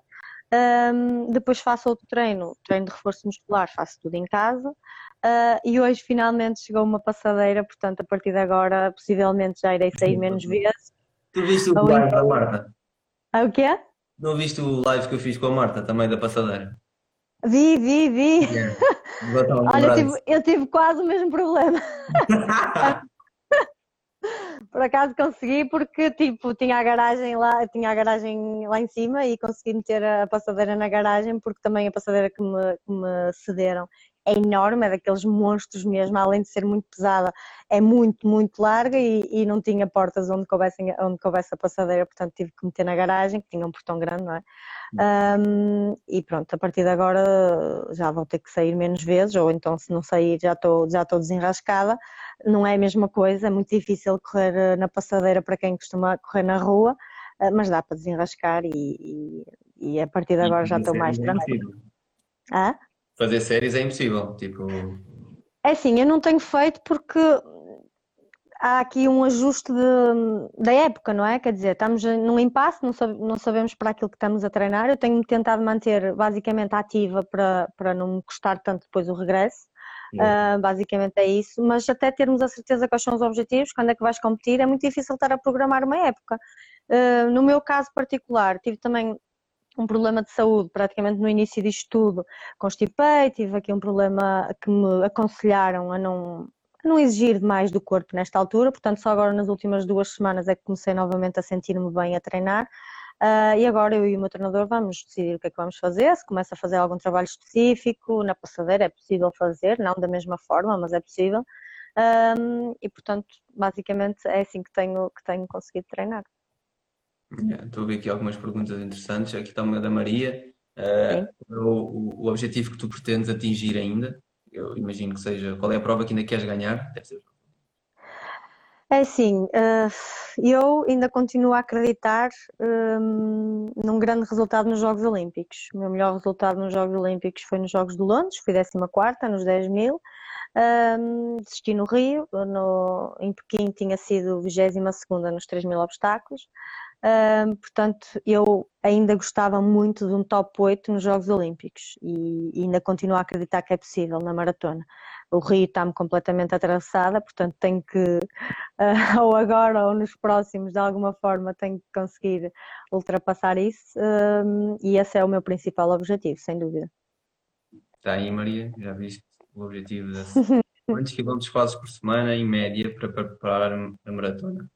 um, depois faço outro treino, treino de reforço muscular, faço tudo em casa. Uh, e hoje finalmente chegou uma passadeira, portanto, a partir de agora, possivelmente já irei sair menos vezes. Tu viste o live da Marta? Ah, o quê? Não viste o live que eu fiz com a Marta, também da passadeira? Vi, vi, vi. Yeah. Olha, eu tive, eu tive quase o mesmo problema. Por acaso consegui porque tipo tinha a garagem lá, tinha a garagem lá em cima e consegui meter a passadeira na garagem porque também a passadeira que me, que me cederam é enorme, é daqueles monstros mesmo, além de ser muito pesada, é muito, muito larga e, e não tinha portas onde coubesse, onde coubesse a passadeira, portanto tive que meter na garagem, que tinha um portão grande, não é? Um, e pronto, a partir de agora já vou ter que sair menos vezes, ou então se não sair já estou já desenrascada. Não é a mesma coisa, é muito difícil correr eh, na passadeira para quem costuma correr na rua, eh, mas dá para desenrascar e, e, e a partir de agora já estou mais tranquila. Ah? Fazer séries é impossível, tipo. É assim, eu não tenho feito porque há aqui um ajuste de, da época, não é? Quer dizer, estamos num impasse, não, não, sabemos para aquilo que estamos a treinar. Eu tenho-me tentado manter basicamente ativa para, para não me custar tanto depois o regresso. Uh, basicamente é isso, mas até termos a certeza quais são os objetivos, quando é que vais competir, é muito difícil estar a programar uma época. Uh, no meu caso particular, tive também um problema de saúde praticamente no início disto tudo, constipei, tive aqui um problema que me aconselharam a não, a não exigir demais do corpo nesta altura, portanto só agora nas últimas duas semanas é que comecei novamente a sentir-me bem a treinar. Uh, e agora eu e o meu treinador vamos decidir o que é que vamos fazer, se começa a fazer algum trabalho específico, na passadeira é possível fazer, não da mesma forma, mas é possível. Um, e portanto, basicamente é assim que tenho, que tenho conseguido treinar. Estou a ver aqui algumas perguntas interessantes. Aqui está uma da Maria. Uh, o, o objetivo que tu pretendes atingir ainda? Eu imagino que seja. Qual é a prova que ainda queres ganhar? Deve ser. É assim, uh, eu ainda continuo a acreditar um, num grande resultado nos Jogos Olímpicos. O meu melhor resultado nos Jogos Olímpicos foi nos Jogos de Londres, fui 14 nos 10 mil. Um, desisti no Rio, no, em Pequim tinha sido 22 nos 3 mil obstáculos portanto, eu ainda gostava muito de um top 8 nos Jogos Olímpicos e, e ainda continuo a acreditar que é possível na maratona. O Rio está-me completamente atravessada, portanto tenho que, uh, ou agora ou nos próximos, de alguma forma, tenho que conseguir ultrapassar isso e esse é o meu principal objetivo, sem dúvida. Está aí, Maria, já viste o objetivo de quantos quilómetros fazes por semana, em média, para preparar a maratona?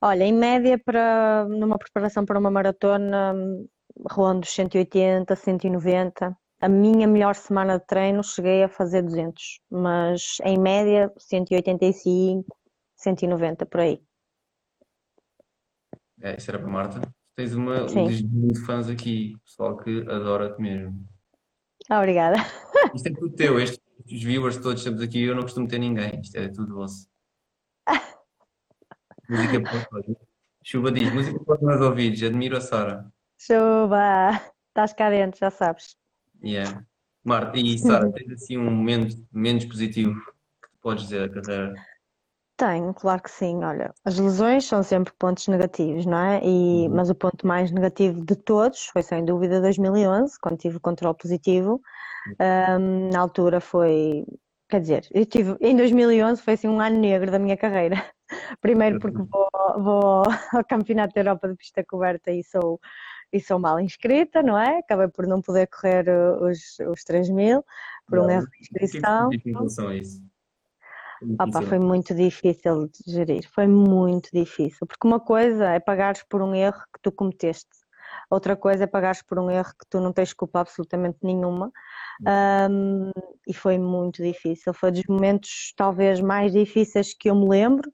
Olha, em média, para, numa preparação para uma maratona, rondo 180, 190. A minha melhor semana de treino cheguei a fazer 200, mas em média 185, 190 por aí. É, isso era para Marta. Tens uma, um de fãs aqui, pessoal que adora-te mesmo. Obrigada. Isto é tudo teu, estes os viewers todos estamos aqui, eu não costumo ter ninguém, isto é tudo vosso. Música para Chuva diz, música para os meus ouvidos, admiro a Sara. Chuva, estás cá dentro, já sabes. Yeah. Marta, e Sara, tens assim um momento menos positivo que tu podes dizer da carreira? Tenho, claro que sim. Olha, as lesões são sempre pontos negativos, não é? E, uhum. Mas o ponto mais negativo de todos foi sem dúvida 2011, quando tive o controle positivo. Um, na altura foi, quer dizer, eu tive, em 2011 foi assim um ano negro da minha carreira. Primeiro porque vou, vou ao Campeonato da Europa de Pista Coberta e sou, e sou mal inscrita, não é? Acabei por não poder correr os, os 3 mil, por não, um erro de inscrição. Que isso? Opa, foi muito difícil de gerir, foi muito difícil, porque uma coisa é pagares por um erro que tu cometeste, outra coisa é pagares por um erro que tu não tens culpa absolutamente nenhuma, um, e foi muito difícil. Foi dos momentos talvez mais difíceis que eu me lembro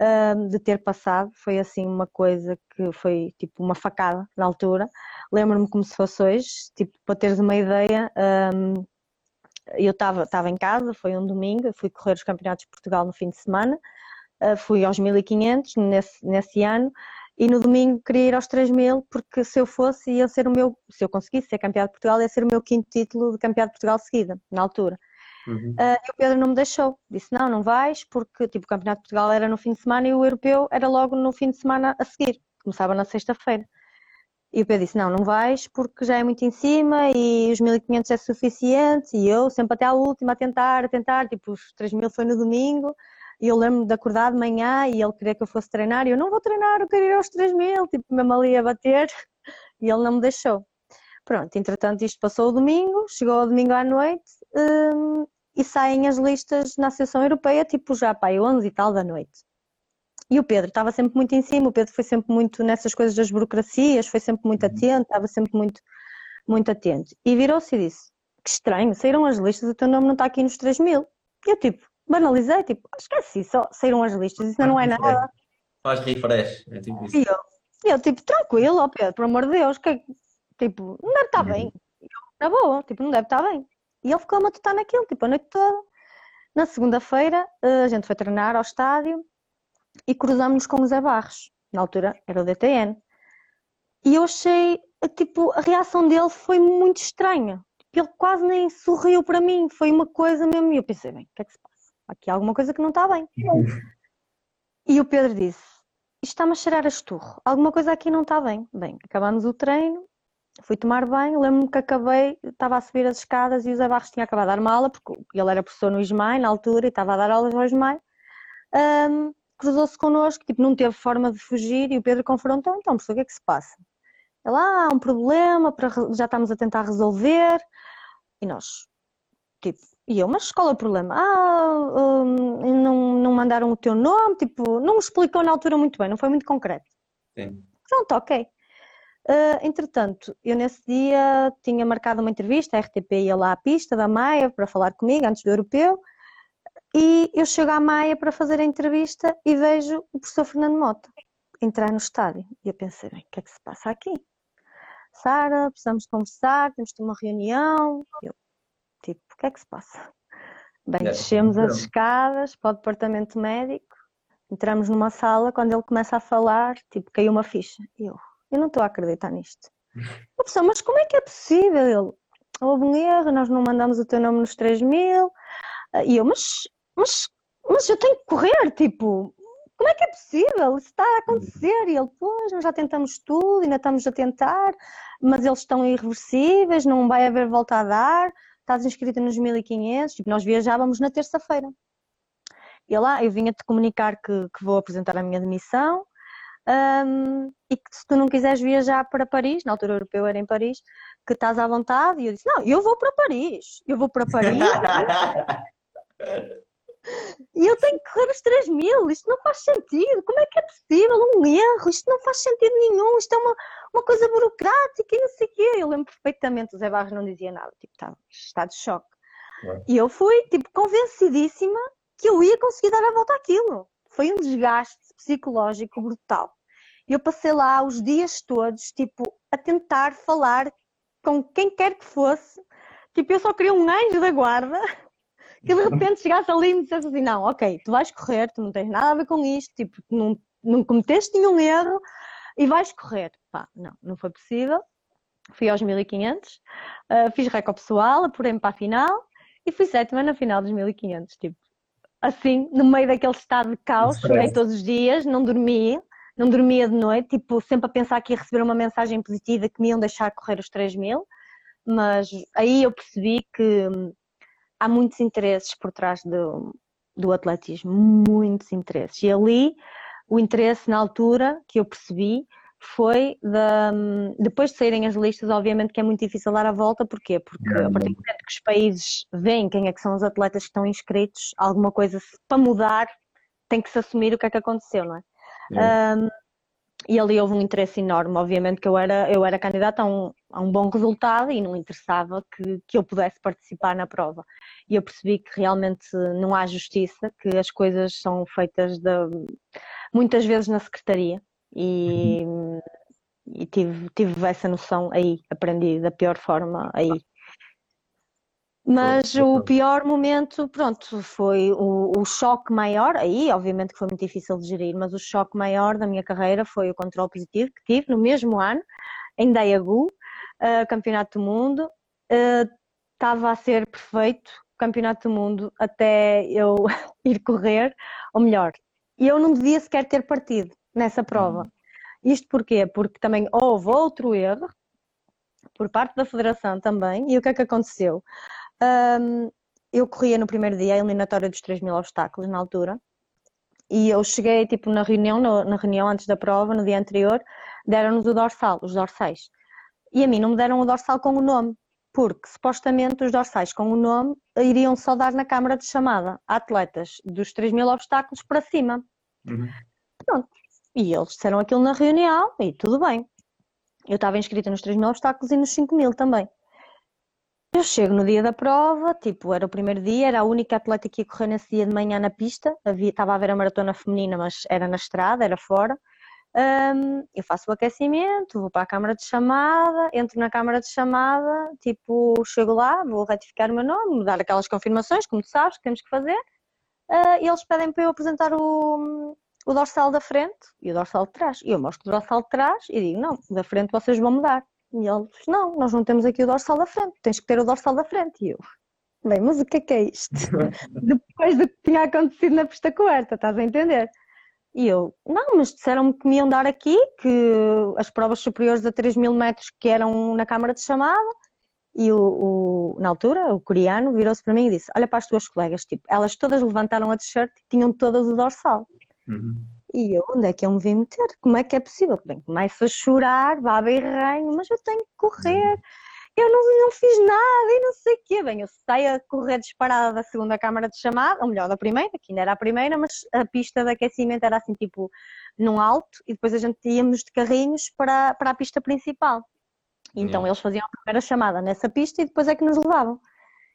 um, de ter passado. Foi assim uma coisa que foi tipo uma facada na altura. Lembro-me como se fosse hoje, tipo, para teres uma ideia. Um, eu estava em casa, foi um domingo, fui correr os campeonatos de Portugal no fim de semana, uh, fui aos 1500 nesse, nesse ano e no domingo queria ir aos 3 mil, porque se eu fosse, ia ser o meu, se eu conseguisse ser campeão de Portugal, ia ser o meu quinto título de campeão de Portugal seguida, na altura. Uhum. Uh, e o Pedro não me deixou, disse: Não, não vais, porque tipo, o campeonato de Portugal era no fim de semana e o europeu era logo no fim de semana a seguir, começava na sexta-feira. E o Pedro disse: Não, não vais, porque já é muito em cima e os 1500 é suficiente. E eu sempre até à última a tentar, a tentar, tipo, os 3000 foi no domingo e eu lembro de acordar de manhã e ele queria que eu fosse treinar, e eu não vou treinar, eu quero ir aos 3 mil, tipo, mesmo ali a bater, e ele não me deixou. Pronto, entretanto isto passou o domingo, chegou o domingo à noite, hum, e saem as listas na Associação Europeia, tipo já para 11 e tal da noite. E o Pedro estava sempre muito em cima, o Pedro foi sempre muito nessas coisas das burocracias, foi sempre muito uhum. atento, estava sempre muito, muito atento. E virou-se e disse: que estranho, saíram as listas, o teu nome não está aqui nos 3 mil. E eu tipo, banalizei, tipo, esqueci, só saíram as listas, isso não é nada. Faz refresh, é tipo isso. E eu, eu tipo, tranquilo, ó Pedro, por amor de Deus, que, é tipo, não deve estar bem. E eu, Na boa, tipo, não deve estar bem. E ele ficou a matutar naquilo, tipo, a noite toda. Na segunda-feira, eh, a gente foi treinar ao estádio e cruzámos-nos com o Zé Barros. Na altura era o DTN. E eu achei, eh, tipo, a reação dele foi muito estranha. Ele quase nem sorriu para mim, foi uma coisa mesmo. E eu pensei, bem, o que é que se passa? Aqui há alguma coisa que não está bem. E o Pedro disse: Isto está-me a cheirar a esturro, alguma coisa aqui não está bem. Bem, acabamos o treino, fui tomar banho, lembro-me que acabei, estava a subir as escadas e o Zé Barros tinha acabado de dar uma aula, porque ele era professor no ISMAI na altura e estava a dar aulas ao ISMAI. Um, cruzou-se connosco, tipo, não teve forma de fugir e o Pedro confrontou, então, professor, o que é que se passa? Ele, ah, há um problema, para, já estamos a tentar resolver. E nós, tipo, e eu, mas qual é o problema? Ah, hum, não, não mandaram o teu nome, tipo, não me explicou na altura muito bem, não foi muito concreto. Sim. Pronto, ok. Uh, entretanto, eu nesse dia tinha marcado uma entrevista, a RTP ia lá à pista da Maia para falar comigo antes do europeu, e eu chego à Maia para fazer a entrevista e vejo o professor Fernando Mota entrar no estádio. E eu pensei, bem, o que é que se passa aqui? Sara, precisamos conversar, temos de ter uma reunião. Eu, tipo, o que é que se passa? Bem, descemos as escadas para o departamento médico, entramos numa sala, quando ele começa a falar, tipo, caiu uma ficha. E eu, eu não estou a acreditar nisto. A pessoa, mas como é que é possível? Ele, houve um erro, nós não mandamos o teu nome nos 3 mil. E eu, mas, mas, mas eu tenho que correr, tipo, como é que é possível? Isso está a acontecer. E ele, pois, nós já tentamos tudo, ainda estamos a tentar, mas eles estão irreversíveis, não vai haver volta a dar, estás inscrita nos 1500, tipo, nós viajávamos na terça-feira. E lá, eu vinha-te comunicar que, que vou apresentar a minha demissão hum, e que se tu não quiseres viajar para Paris, na altura europeu era em Paris, que estás à vontade. E eu disse, não, eu vou para Paris, eu vou para Paris e eu tenho que correr os 3 mil, isto não faz sentido, como é que é possível? Um erro, isto não faz sentido nenhum, isto é uma, uma coisa burocrática e não sei o quê. Eu lembro perfeitamente, o Zé Barros não dizia nada, tipo, estava em estado de choque. E eu fui, tipo, convencidíssima que eu ia conseguir dar a volta àquilo. Foi um desgaste psicológico brutal. Eu passei lá os dias todos, tipo, a tentar falar com quem quer que fosse. Tipo, eu só queria um anjo da guarda que de repente chegasse ali e me dissesse assim: não, ok, tu vais correr, tu não tens nada a ver com isto, tipo, não, não cometeste nenhum erro e vais correr. Pá, não, não foi possível. Fui aos 1500, uh, fiz recorde pessoal, apurei-me para a final e fui sétima na final dos 1500. Tipo, assim, no meio daquele estado de caos, chorei todos os dias, não dormia, não dormia de noite, tipo, sempre a pensar que ia receber uma mensagem positiva que me iam deixar correr os 3 mil. Mas aí eu percebi que há muitos interesses por trás do, do atletismo, muitos interesses. E ali o interesse na altura que eu percebi foi da, depois de saírem as listas, obviamente que é muito difícil dar a volta, porquê? Porque a partir do momento que os países veem quem é que são os atletas que estão inscritos, alguma coisa para mudar tem que se assumir o que é que aconteceu, não é? Um, e ali houve um interesse enorme, obviamente que eu era, eu era candidata a um, a um bom resultado e não interessava que, que eu pudesse participar na prova. E eu percebi que realmente não há justiça, que as coisas são feitas de, muitas vezes na secretaria e, e tive, tive essa noção aí, aprendi da pior forma aí. Mas o pior momento, pronto, foi o, o choque maior, aí obviamente que foi muito difícil de gerir, mas o choque maior da minha carreira foi o controle positivo que tive no mesmo ano, em Daegu, uh, Campeonato do Mundo. Uh, Estava a ser perfeito o Campeonato do Mundo até eu ir correr, ou melhor, eu não devia sequer ter partido nessa prova. Isto porquê? Porque também houve outro erro por parte da Federação também, e o que é que aconteceu? Um, eu corria no primeiro dia a eliminatória dos 3 mil obstáculos na altura e eu cheguei tipo na reunião, no- na reunião antes da prova, no dia anterior, deram-nos o dorsal, os dorsais. E a mim não me deram o dorsal com o nome, porque supostamente os dorsais com o nome iriam só dar na câmara de chamada a atletas dos 3 mil obstáculos para cima. Uhum. E eles disseram aquilo na reunião e tudo bem. Eu estava inscrita nos 3 mil obstáculos e nos 5 mil também. Eu chego no dia da prova, tipo, era o primeiro dia, era a única atleta que ia correr nesse dia de manhã na pista. Havia, estava a ver a maratona feminina, mas era na estrada, era fora. Um, eu faço o aquecimento, vou para a câmara de chamada, entro na câmara de chamada, tipo, chego lá, vou retificar o meu nome, dar aquelas confirmações, como tu sabes, que temos que fazer, uh, e eles pedem para eu apresentar o, o dorsal da frente e o dorsal de trás. E eu mostro o dorsal de trás e digo, não, da frente vocês vão me dar. E eles, não, nós não temos aqui o dorsal da frente, tens que ter o dorsal da frente. E eu, bem, mas o que é que é isto? Depois do que tinha acontecido na pista coberta, estás a entender? E eu, não, mas disseram-me que me iam dar aqui, que as provas superiores a 3 mil metros que eram na câmara de chamada, e o, o na altura, o coreano virou-se para mim e disse, olha para as tuas colegas, tipo, elas todas levantaram a t-shirt e tinham todas o dorsal. Uhum. E eu, onde é que eu me vim meter? Como é que é possível? Bem, começo a chorar, baba e reino, mas eu tenho que correr. Eu não, não fiz nada e não sei o quê. Bem, eu saio a correr disparada da segunda câmara de chamada, ou melhor, da primeira, que ainda era a primeira, mas a pista de aquecimento era assim, tipo, num alto, e depois a gente íamos de carrinhos para, para a pista principal. Então eles faziam a primeira chamada nessa pista e depois é que nos levavam.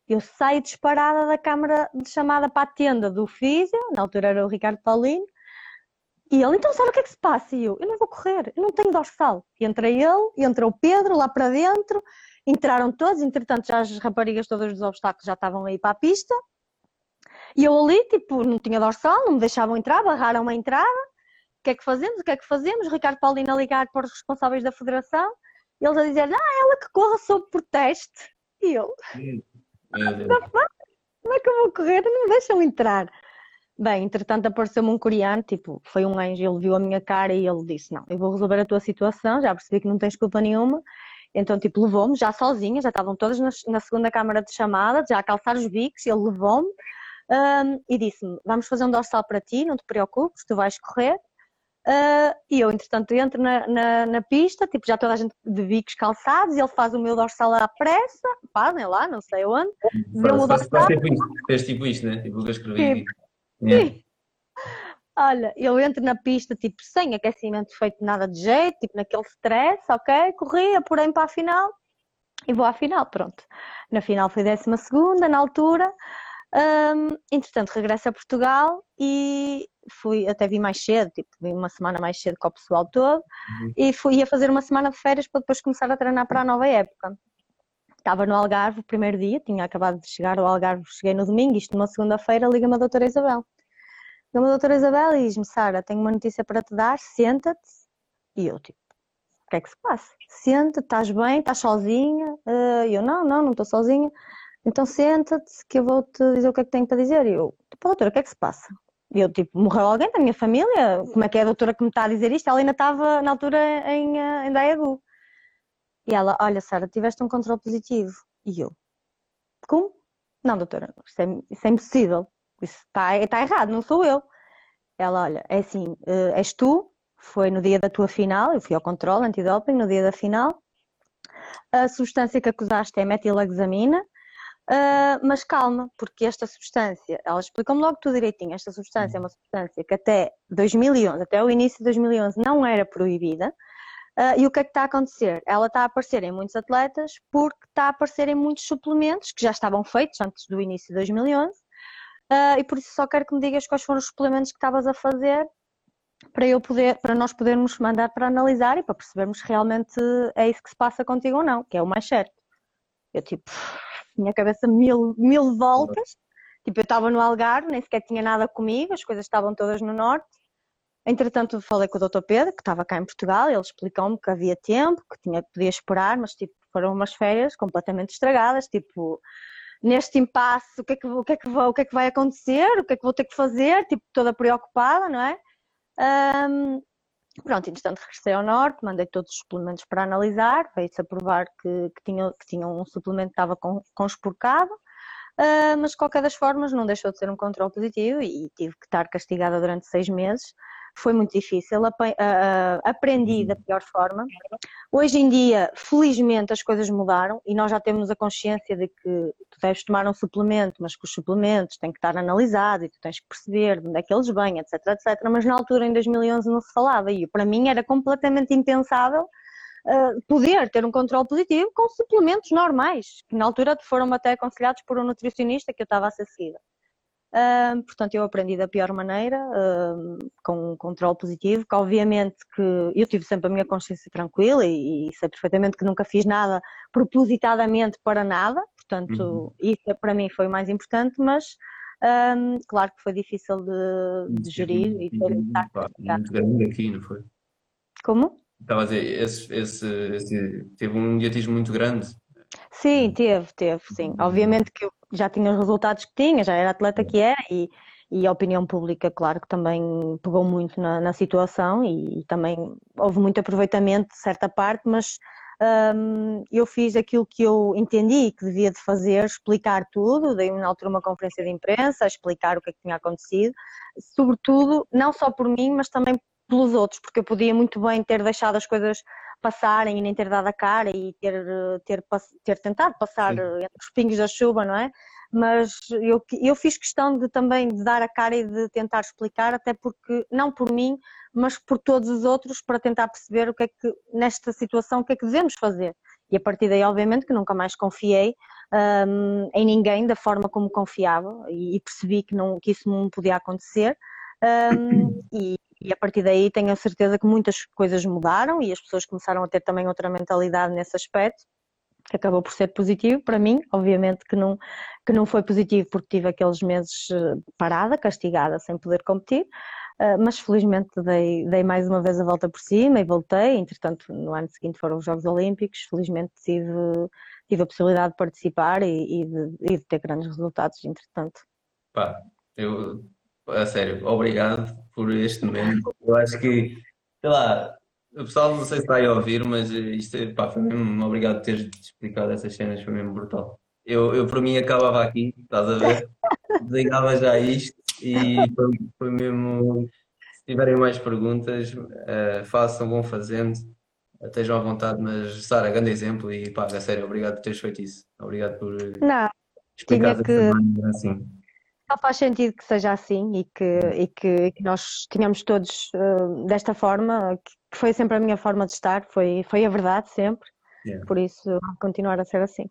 Eu saio disparada da câmara de chamada para a tenda do físio, na altura era o Ricardo Paulino, e ele, então sabe o que é que se passa? E eu, eu não vou correr, eu não tenho dorsal. E entra ele, entra o Pedro lá para dentro, entraram todos, entretanto já as raparigas todas dos obstáculos já estavam aí para a pista. E eu ali, tipo, não tinha dorsal, não me deixavam entrar, barraram a entrada. O que é que fazemos? O que é que fazemos? Ricardo Paulino a ligar para os responsáveis da federação. E eles a dizer, ah, ela que corra sob protesto. E eu, como é que eu vou correr? Não me deixam entrar. Bem, entretanto apareceu-me um coreano, tipo, foi um anjo, ele viu a minha cara e ele disse, não, eu vou resolver a tua situação, já percebi que não tens culpa nenhuma, então, tipo, levou-me já sozinha, já estavam todas na, na, segunda câmara de chamada, já a calçar os bicos, ele levou-me um, e disse-me: Vamos fazer um dorsal para ti, não te preocupes, tu vais correr. Uh, e eu, entretanto, entro na, na, na, pista, tipo, já toda a gente de bicos calçados, e ele faz o meu dorsal à pressa, fazem lá, não sei onde. Vê-me o dorsal. Fez tipo isto, né? Tipo, eu escrevi. Tipo, yeah. Olha, eu entro na pista, tipo, sem aquecimento feito nada de jeito, tipo, naquele stress, ok? Corri, apurei para a final e vou à final, pronto. Na final foi décima segunda, na altura. Um, entretanto, regresso a Portugal e fui, até vim mais cedo, tipo, vim uma semana mais cedo com o pessoal todo uhum. e fui a fazer uma semana de férias para depois começar a treinar para a nova época. Estava no Algarve o primeiro dia, tinha acabado de chegar ao Algarve, cheguei no domingo, isto numa segunda-feira, liga-me a doutora Isabel. Chama a doutora Isabel e diz-me, Sara, tenho uma notícia para te dar, senta-te. E eu, tipo, o que é que se passa? Senta-te, estás bem, estás sozinha? Uh, eu, não, não, não estou sozinha. Então senta-te que eu vou-te dizer o que é que tenho para dizer. E eu, tipo, doutora, o que é que se passa? E eu, tipo, morreu alguém da minha família? Como é que é a doutora que me está a dizer isto? Ela ainda estava, na altura, em, eh, em Daegu. E ela, olha, Sara, tiveste um controle positivo. E eu, como? Não, doutora, isso é, isso é impossível isso está, está errado, não sou eu. Ela, olha, é assim, eh, és tu, foi no dia da tua final, eu fui ao controle antidoping no dia da final, a substância que acusaste é metilaxamina, uh, mas calma, porque esta substância, ela explicou-me logo tudo direitinho, esta substância é uma substância que até 2011, até o início de 2011 não era proibida, uh, e o que é que está a acontecer? Ela está a aparecer em muitos atletas porque está a aparecer em muitos suplementos que já estavam feitos antes do início de 2011, uh, e por isso só quero que me digas quais foram os suplementos que estavas a fazer para eu poder, para nós podermos mandar para analisar e para percebermos se realmente é isso que se passa contigo ou não, que é o mais certo. Eu tipo, minha cabeça mil, mil voltas, tipo, eu estava no Algarve, nem sequer tinha nada comigo, as coisas estavam todas no norte. Entretanto, falei com o Dr. Pedro, que estava cá em Portugal, ele explicou-me que havia tempo, que tinha, podia esperar, mas tipo, foram umas férias completamente estragadas, tipo, neste impasse, o que, é que, o, que é que, o que é que vai acontecer, o que é que vou ter que fazer, tipo, toda preocupada, não é? Um, pronto, entretanto regressei ao norte, mandei todos os suplementos para analisar, veio-se a provar que, que, tinha, que tinha um suplemento que estava com, conspurcado, uh, mas de qualquer das formas não deixou de ser um controle positivo e tive que estar castigada durante seis meses foi muito difícil, aprendi da pior forma. Hoje em dia, felizmente, as coisas mudaram e nós já temos a consciência de que tu deves tomar um suplemento, mas que os suplementos têm que estar analisados e tu tens que perceber de onde é que eles vêm, etc, etc. Mas na altura, em 2011, não se falava e para mim era completamente impensável uh, poder ter um controle positivo com suplementos normais, que na altura foram até aconselhados por um nutricionista que eu estava a ser seguida. Uh, portanto, eu aprendi da pior maneira, uh, com um controle positivo, que obviamente que eu tive sempre a minha consciência tranquila e, e sei perfeitamente que nunca fiz nada propositadamente para nada, portanto, uhum. isso para mim foi o mais importante, mas um, claro que foi difícil de, de gerir e ter Muito grande aqui, não foi? Como? Estava a dizer, esse, esse, esse, teve um mediatismo muito grande. Sim, teve, teve, sim. Uhum. Obviamente que eu já tinha os resultados que tinha, já era atleta que era e, e a opinião pública, claro que também pegou muito na, na situação e, e, também houve muito aproveitamento de certa parte, mas um, eu fiz aquilo que eu entendi que devia de fazer, explicar tudo, dei na altura uma conferência de imprensa, explicar o que é que tinha acontecido, sobretudo, não só por mim, mas também pelos outros, porque eu podia muito bem ter deixado as coisas passarem e nem ter dado a cara e ter, ter, ter tentado passar Sim. entre os pingos da chuva, não é? Mas eu, eu fiz questão de também de dar a cara e de tentar explicar, até porque, não por mim, mas por todos os outros, para tentar perceber o que é que, nesta situação, o que é que devemos fazer. E a partir daí, obviamente, que nunca mais confiei um, em ninguém da forma como confiava e, e percebi que, não, que isso não podia acontecer. Um, e, e, a partir daí tenho a certeza que muitas coisas mudaram e as pessoas começaram a ter também outra mentalidade nesse aspecto, que acabou por ser positivo para mim, obviamente que não, que não foi positivo porque tive aqueles meses eh, parada, castigada, sem poder competir, eh, mas felizmente dei, dei mais uma vez a volta por cima e voltei, entretanto no ano seguinte foram os Jogos Olímpicos, felizmente tive, tive a possibilidade de participar e, e, de, e de ter grandes resultados, entretanto. Pá, eu a sério, obrigado por este momento. Eu acho que, sei lá, o pessoal não sei se está aí a ouvir, mas isto pá, foi mesmo obrigado por teres explicado essas cenas, foi mesmo brutal. Eu, eu para mim acabava aqui, estás a ver? Desligava já isto e foi, foi mesmo. Se tiverem mais perguntas, uh, façam, vão fazendo, estejam à vontade, mas Sara, grande exemplo e pá, a sério, obrigado por teres feito isso. Obrigado por não, explicar que... assim. Só faz sentido que seja assim e que, e que, que nós tínhamos todos uh, desta forma, que foi sempre a minha forma de estar, foi, foi a verdade sempre, yeah. por isso continuar a ser assim.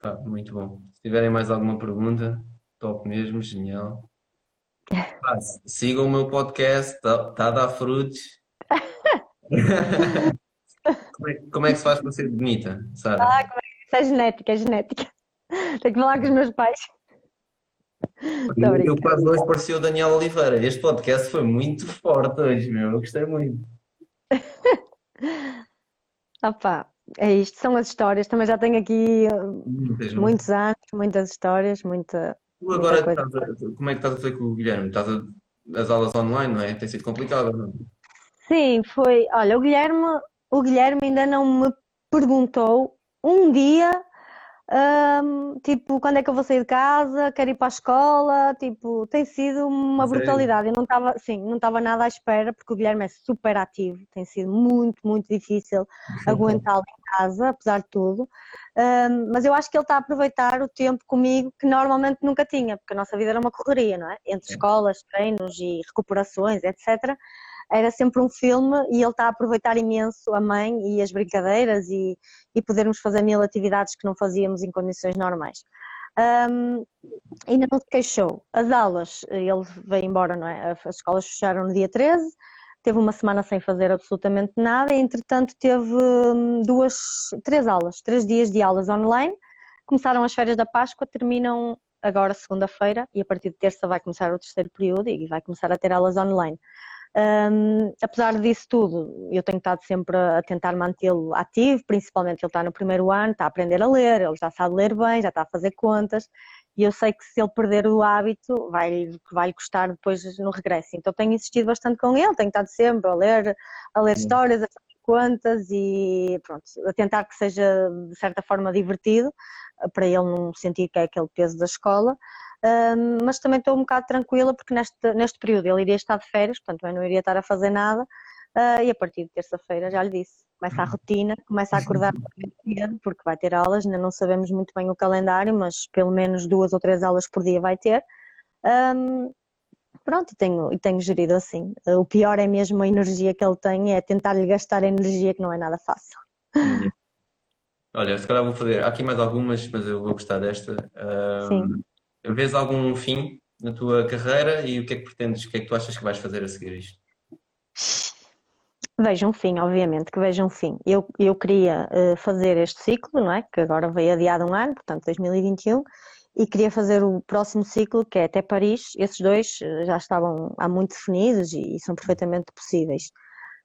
Tá, muito bom. Se tiverem mais alguma pergunta, top mesmo, genial. Ah, sigam o meu podcast, está tá a dar frutos. como, é, como, é, que se faz para ser bonita, Sara? Ah, como é, isso é genética, é genética. Tenho que falar com os meus pais. Eu, quase hoje parecia o Daniel Oliveira. Este podcast foi muito forte hoje, meu. Eu gostei muito. Opa, é isto, são as histórias. Também já tenho aqui muitas, muitos anos, muitas histórias, muita. Tu agora, a, como é que estás a fazer com o Guilherme? Estás a, as aulas online, não é? Tem sido complicado, não? Sim, foi. Olha, o Guilherme, o Guilherme ainda não me perguntou um dia um, tipo, quando é que eu vou sair de casa? Quero ir para a escola? Tipo, tem sido uma brutalidade. Eu não estava, sim, não estava nada à espera, porque o Guilherme é super ativo. Tem sido muito, muito difícil aguentá-lo em casa, apesar de tudo. Mas eu acho que ele está a aproveitar o tempo comigo que normalmente nunca tinha, porque a nossa vida era uma correria, não é? Entre escolas, treinos e recuperações, etc era sempre um filme e ele está a aproveitar imenso a mãe e as brincadeiras e, e podermos fazer mil atividades que não fazíamos em condições normais. Um, ainda não se queixou. As aulas, ele veio embora, não é? As escolas fecharam no dia 13, teve uma semana sem fazer absolutamente nada e, entretanto, teve hum, duas, três aulas, três dias de aulas online. Começaram as férias da Páscoa, terminam agora segunda-feira e a partir de terça vai começar o terceiro período e vai começar a ter aulas online. Um, apesar disso tudo, eu tenho estado sempre a tentar mantê-lo ativo, principalmente ele está no primeiro ano, está a aprender a ler, ele já sabe ler bem, já está a fazer contas, e eu sei que se ele perder o hábito, vai, vai lhe custar depois no regresso. Então tenho insistido bastante com ele, tenho estado sempre a ler, a ler histórias, a fazer contas e pronto, a tentar que seja de certa forma divertido, para ele não sentir que é aquele peso da escola. Mas também estou um bocado tranquila porque neste, neste período ele iria estar de férias, portanto eu não iria estar a fazer nada. Uh, e a partir de terça-feira já lhe disse, começa a rotina, começa a acordar cedo porque vai ter aulas, ainda não sabemos muito bem o calendário, mas pelo menos duas ou três aulas por dia vai ter. Um, pronto, e tenho, e tenho gerido assim. O pior é mesmo a energia que ele tem, é tentar lhe gastar energia que não é nada fácil. Olha, se calhar vou fazer. Há aqui mais algumas, mas eu vou gostar desta. Sim. Vês algum fim na tua carreira e o que é que pretendes, o que é que tu achas que vais fazer a seguir isto? Vejo um fim, obviamente, que vejo um fim. Eu, eu queria uh, fazer este ciclo, não é? Que agora veio adiado um ano, portanto 2021, e queria fazer o próximo ciclo, que é até Paris. Esses dois uh, já estavam há muito definidos e, são perfeitamente possíveis.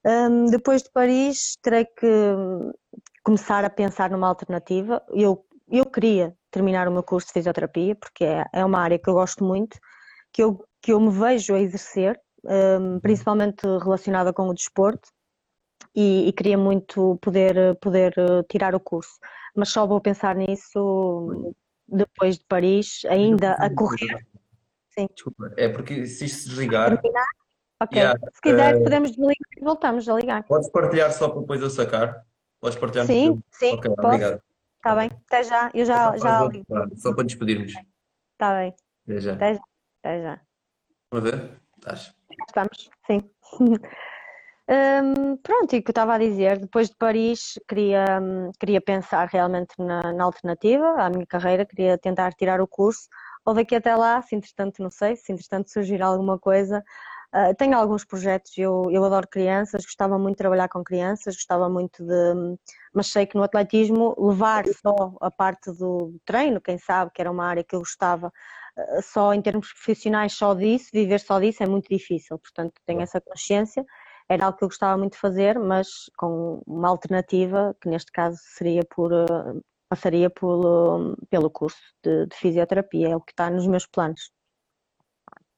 Um, depois de Paris, terei que hum, começar a pensar numa alternativa. Eu, eu queria terminar o meu curso de fisioterapia, porque é, é uma área que eu gosto muito, que eu, que eu me vejo a exercer, um, principalmente relacionada com o desporto e, e, queria muito poder, poder eh, tirar o curso. Mas só vou pensar nisso depois de Paris, ainda a correr. Sim. Desculpa, é porque se isto se desligar. Ok, yeah, se quiser uh, podemos desligar e voltamos a ligar. Podes partilhar só para depois eu sacar? Podes partilhar Sim, sim, okay, posso. Obrigado. Está bem, até já, eu já, já ligo. Só para despedirmos. Está bem. Até já. Até já. Até já. Vamos ver? Estás? Estamos, sim. Um, pronto, e o que eu estava a dizer, depois de Paris queria, queria pensar realmente na, na, alternativa à minha carreira, queria tentar tirar o curso, ou daqui até lá, se entretanto, não sei, se entretanto surgir alguma coisa, uh, tenho alguns projetos, eu, eu adoro crianças, gostava muito de trabalhar com crianças, gostava muito de, mas sei que no atletismo levar só a parte do treino, quem sabe, que era uma área que eu gostava, uh, só em termos profissionais, só disso, viver só disso é muito difícil, portanto tenho essa consciência era algo que eu gostava muito de fazer, mas com uma alternativa, que neste caso seria por, eh, passaria por, pelo curso de, de fisioterapia, é o que está nos meus planos.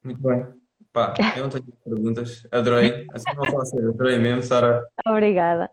Muito bem. Pá, eu não tenho perguntas. Adorei. Assim não posso ser. Adorei mesmo, Sara. Obrigada.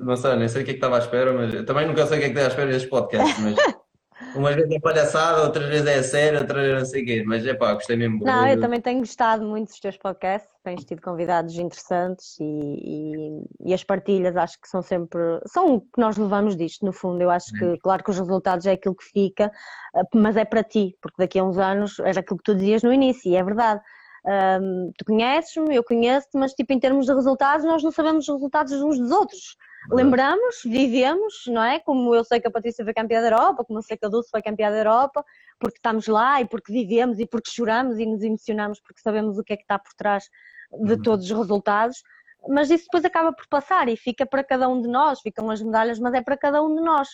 Não sei, nem sei o que é que estava à espera, mas também nunca sei o que é que está à espera destes podcasts, mas Umas vezes é palhaçada, outras vezes é sério, outras vezes não sei o quê, mas é pá, gostei mesmo. Não, eu também tenho gostado muito dos teus podcasts, tens tido convidados interessantes e, e, e, as partilhas acho que são sempre, são o que nós levamos disto, no fundo, eu acho que, claro que os resultados é aquilo que fica, eh, mas é para ti, porque daqui a uns anos era aquilo que tu dizias no início, e é verdade. Um, tu conheces-me, eu conheço-te, mas tipo em termos de resultados nós não sabemos os resultados uns dos outros lembramos, vivemos, não é? Como eu sei que a Patrícia foi campeã da Europa, como eu sei que a Dulce foi campeã da Europa, porque estamos lá e porque vivemos e porque choramos e nos emocionamos porque sabemos o que é que está por trás de uhum. todos os resultados. Mas isso depois acaba por passar e fica para cada um de nós, ficam as medalhas, mas é para cada um de nós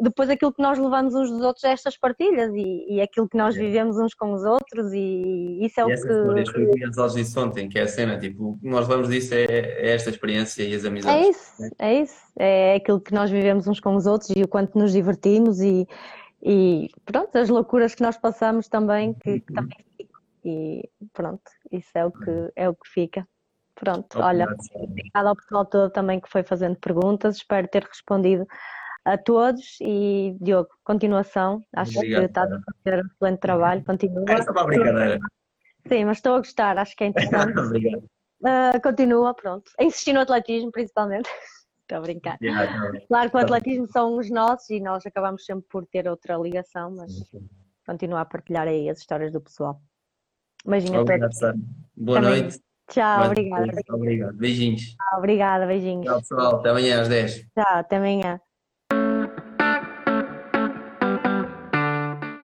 depois aquilo que nós levamos uns dos outros é estas partilhas e, e aquilo que nós vivemos uns com os outros e isso é e o essa que... que o Gonçalves disse ontem, que é a cena, tipo, o que nós levamos disso é, é, esta experiência e as amizades. É isso, né? é isso, é aquilo que nós vivemos uns com os outros e o quanto nos divertimos e, e pronto, as loucuras que nós passamos também, que, que também ficam e pronto, isso é o que, é o que fica. Pronto, olha, obrigada ao pessoal todo também que foi fazendo perguntas, espero ter respondido a todos e Diogo, continuação. Acho Obrigado, que está a fazer um excelente trabalho. Continua. É só uma brincadeira. Sim, mas estou a gostar, acho que é interessante. Obrigado. Uh, continua, pronto. A insistir no atletismo, principalmente. Estou a brincar. Yeah, claro que o atletismo são os nossos e nós acabamos sempre por ter outra ligação, mas continua a partilhar aí as histórias do pessoal. Beijinho Obrigado, a todos. Boa Também. noite. Tchau, obrigada. Obrigado. Beijinhos. Tchau, obrigada, beijinhos. Tchau, pessoal. Até amanhã às 10. Tchau, até amanhã.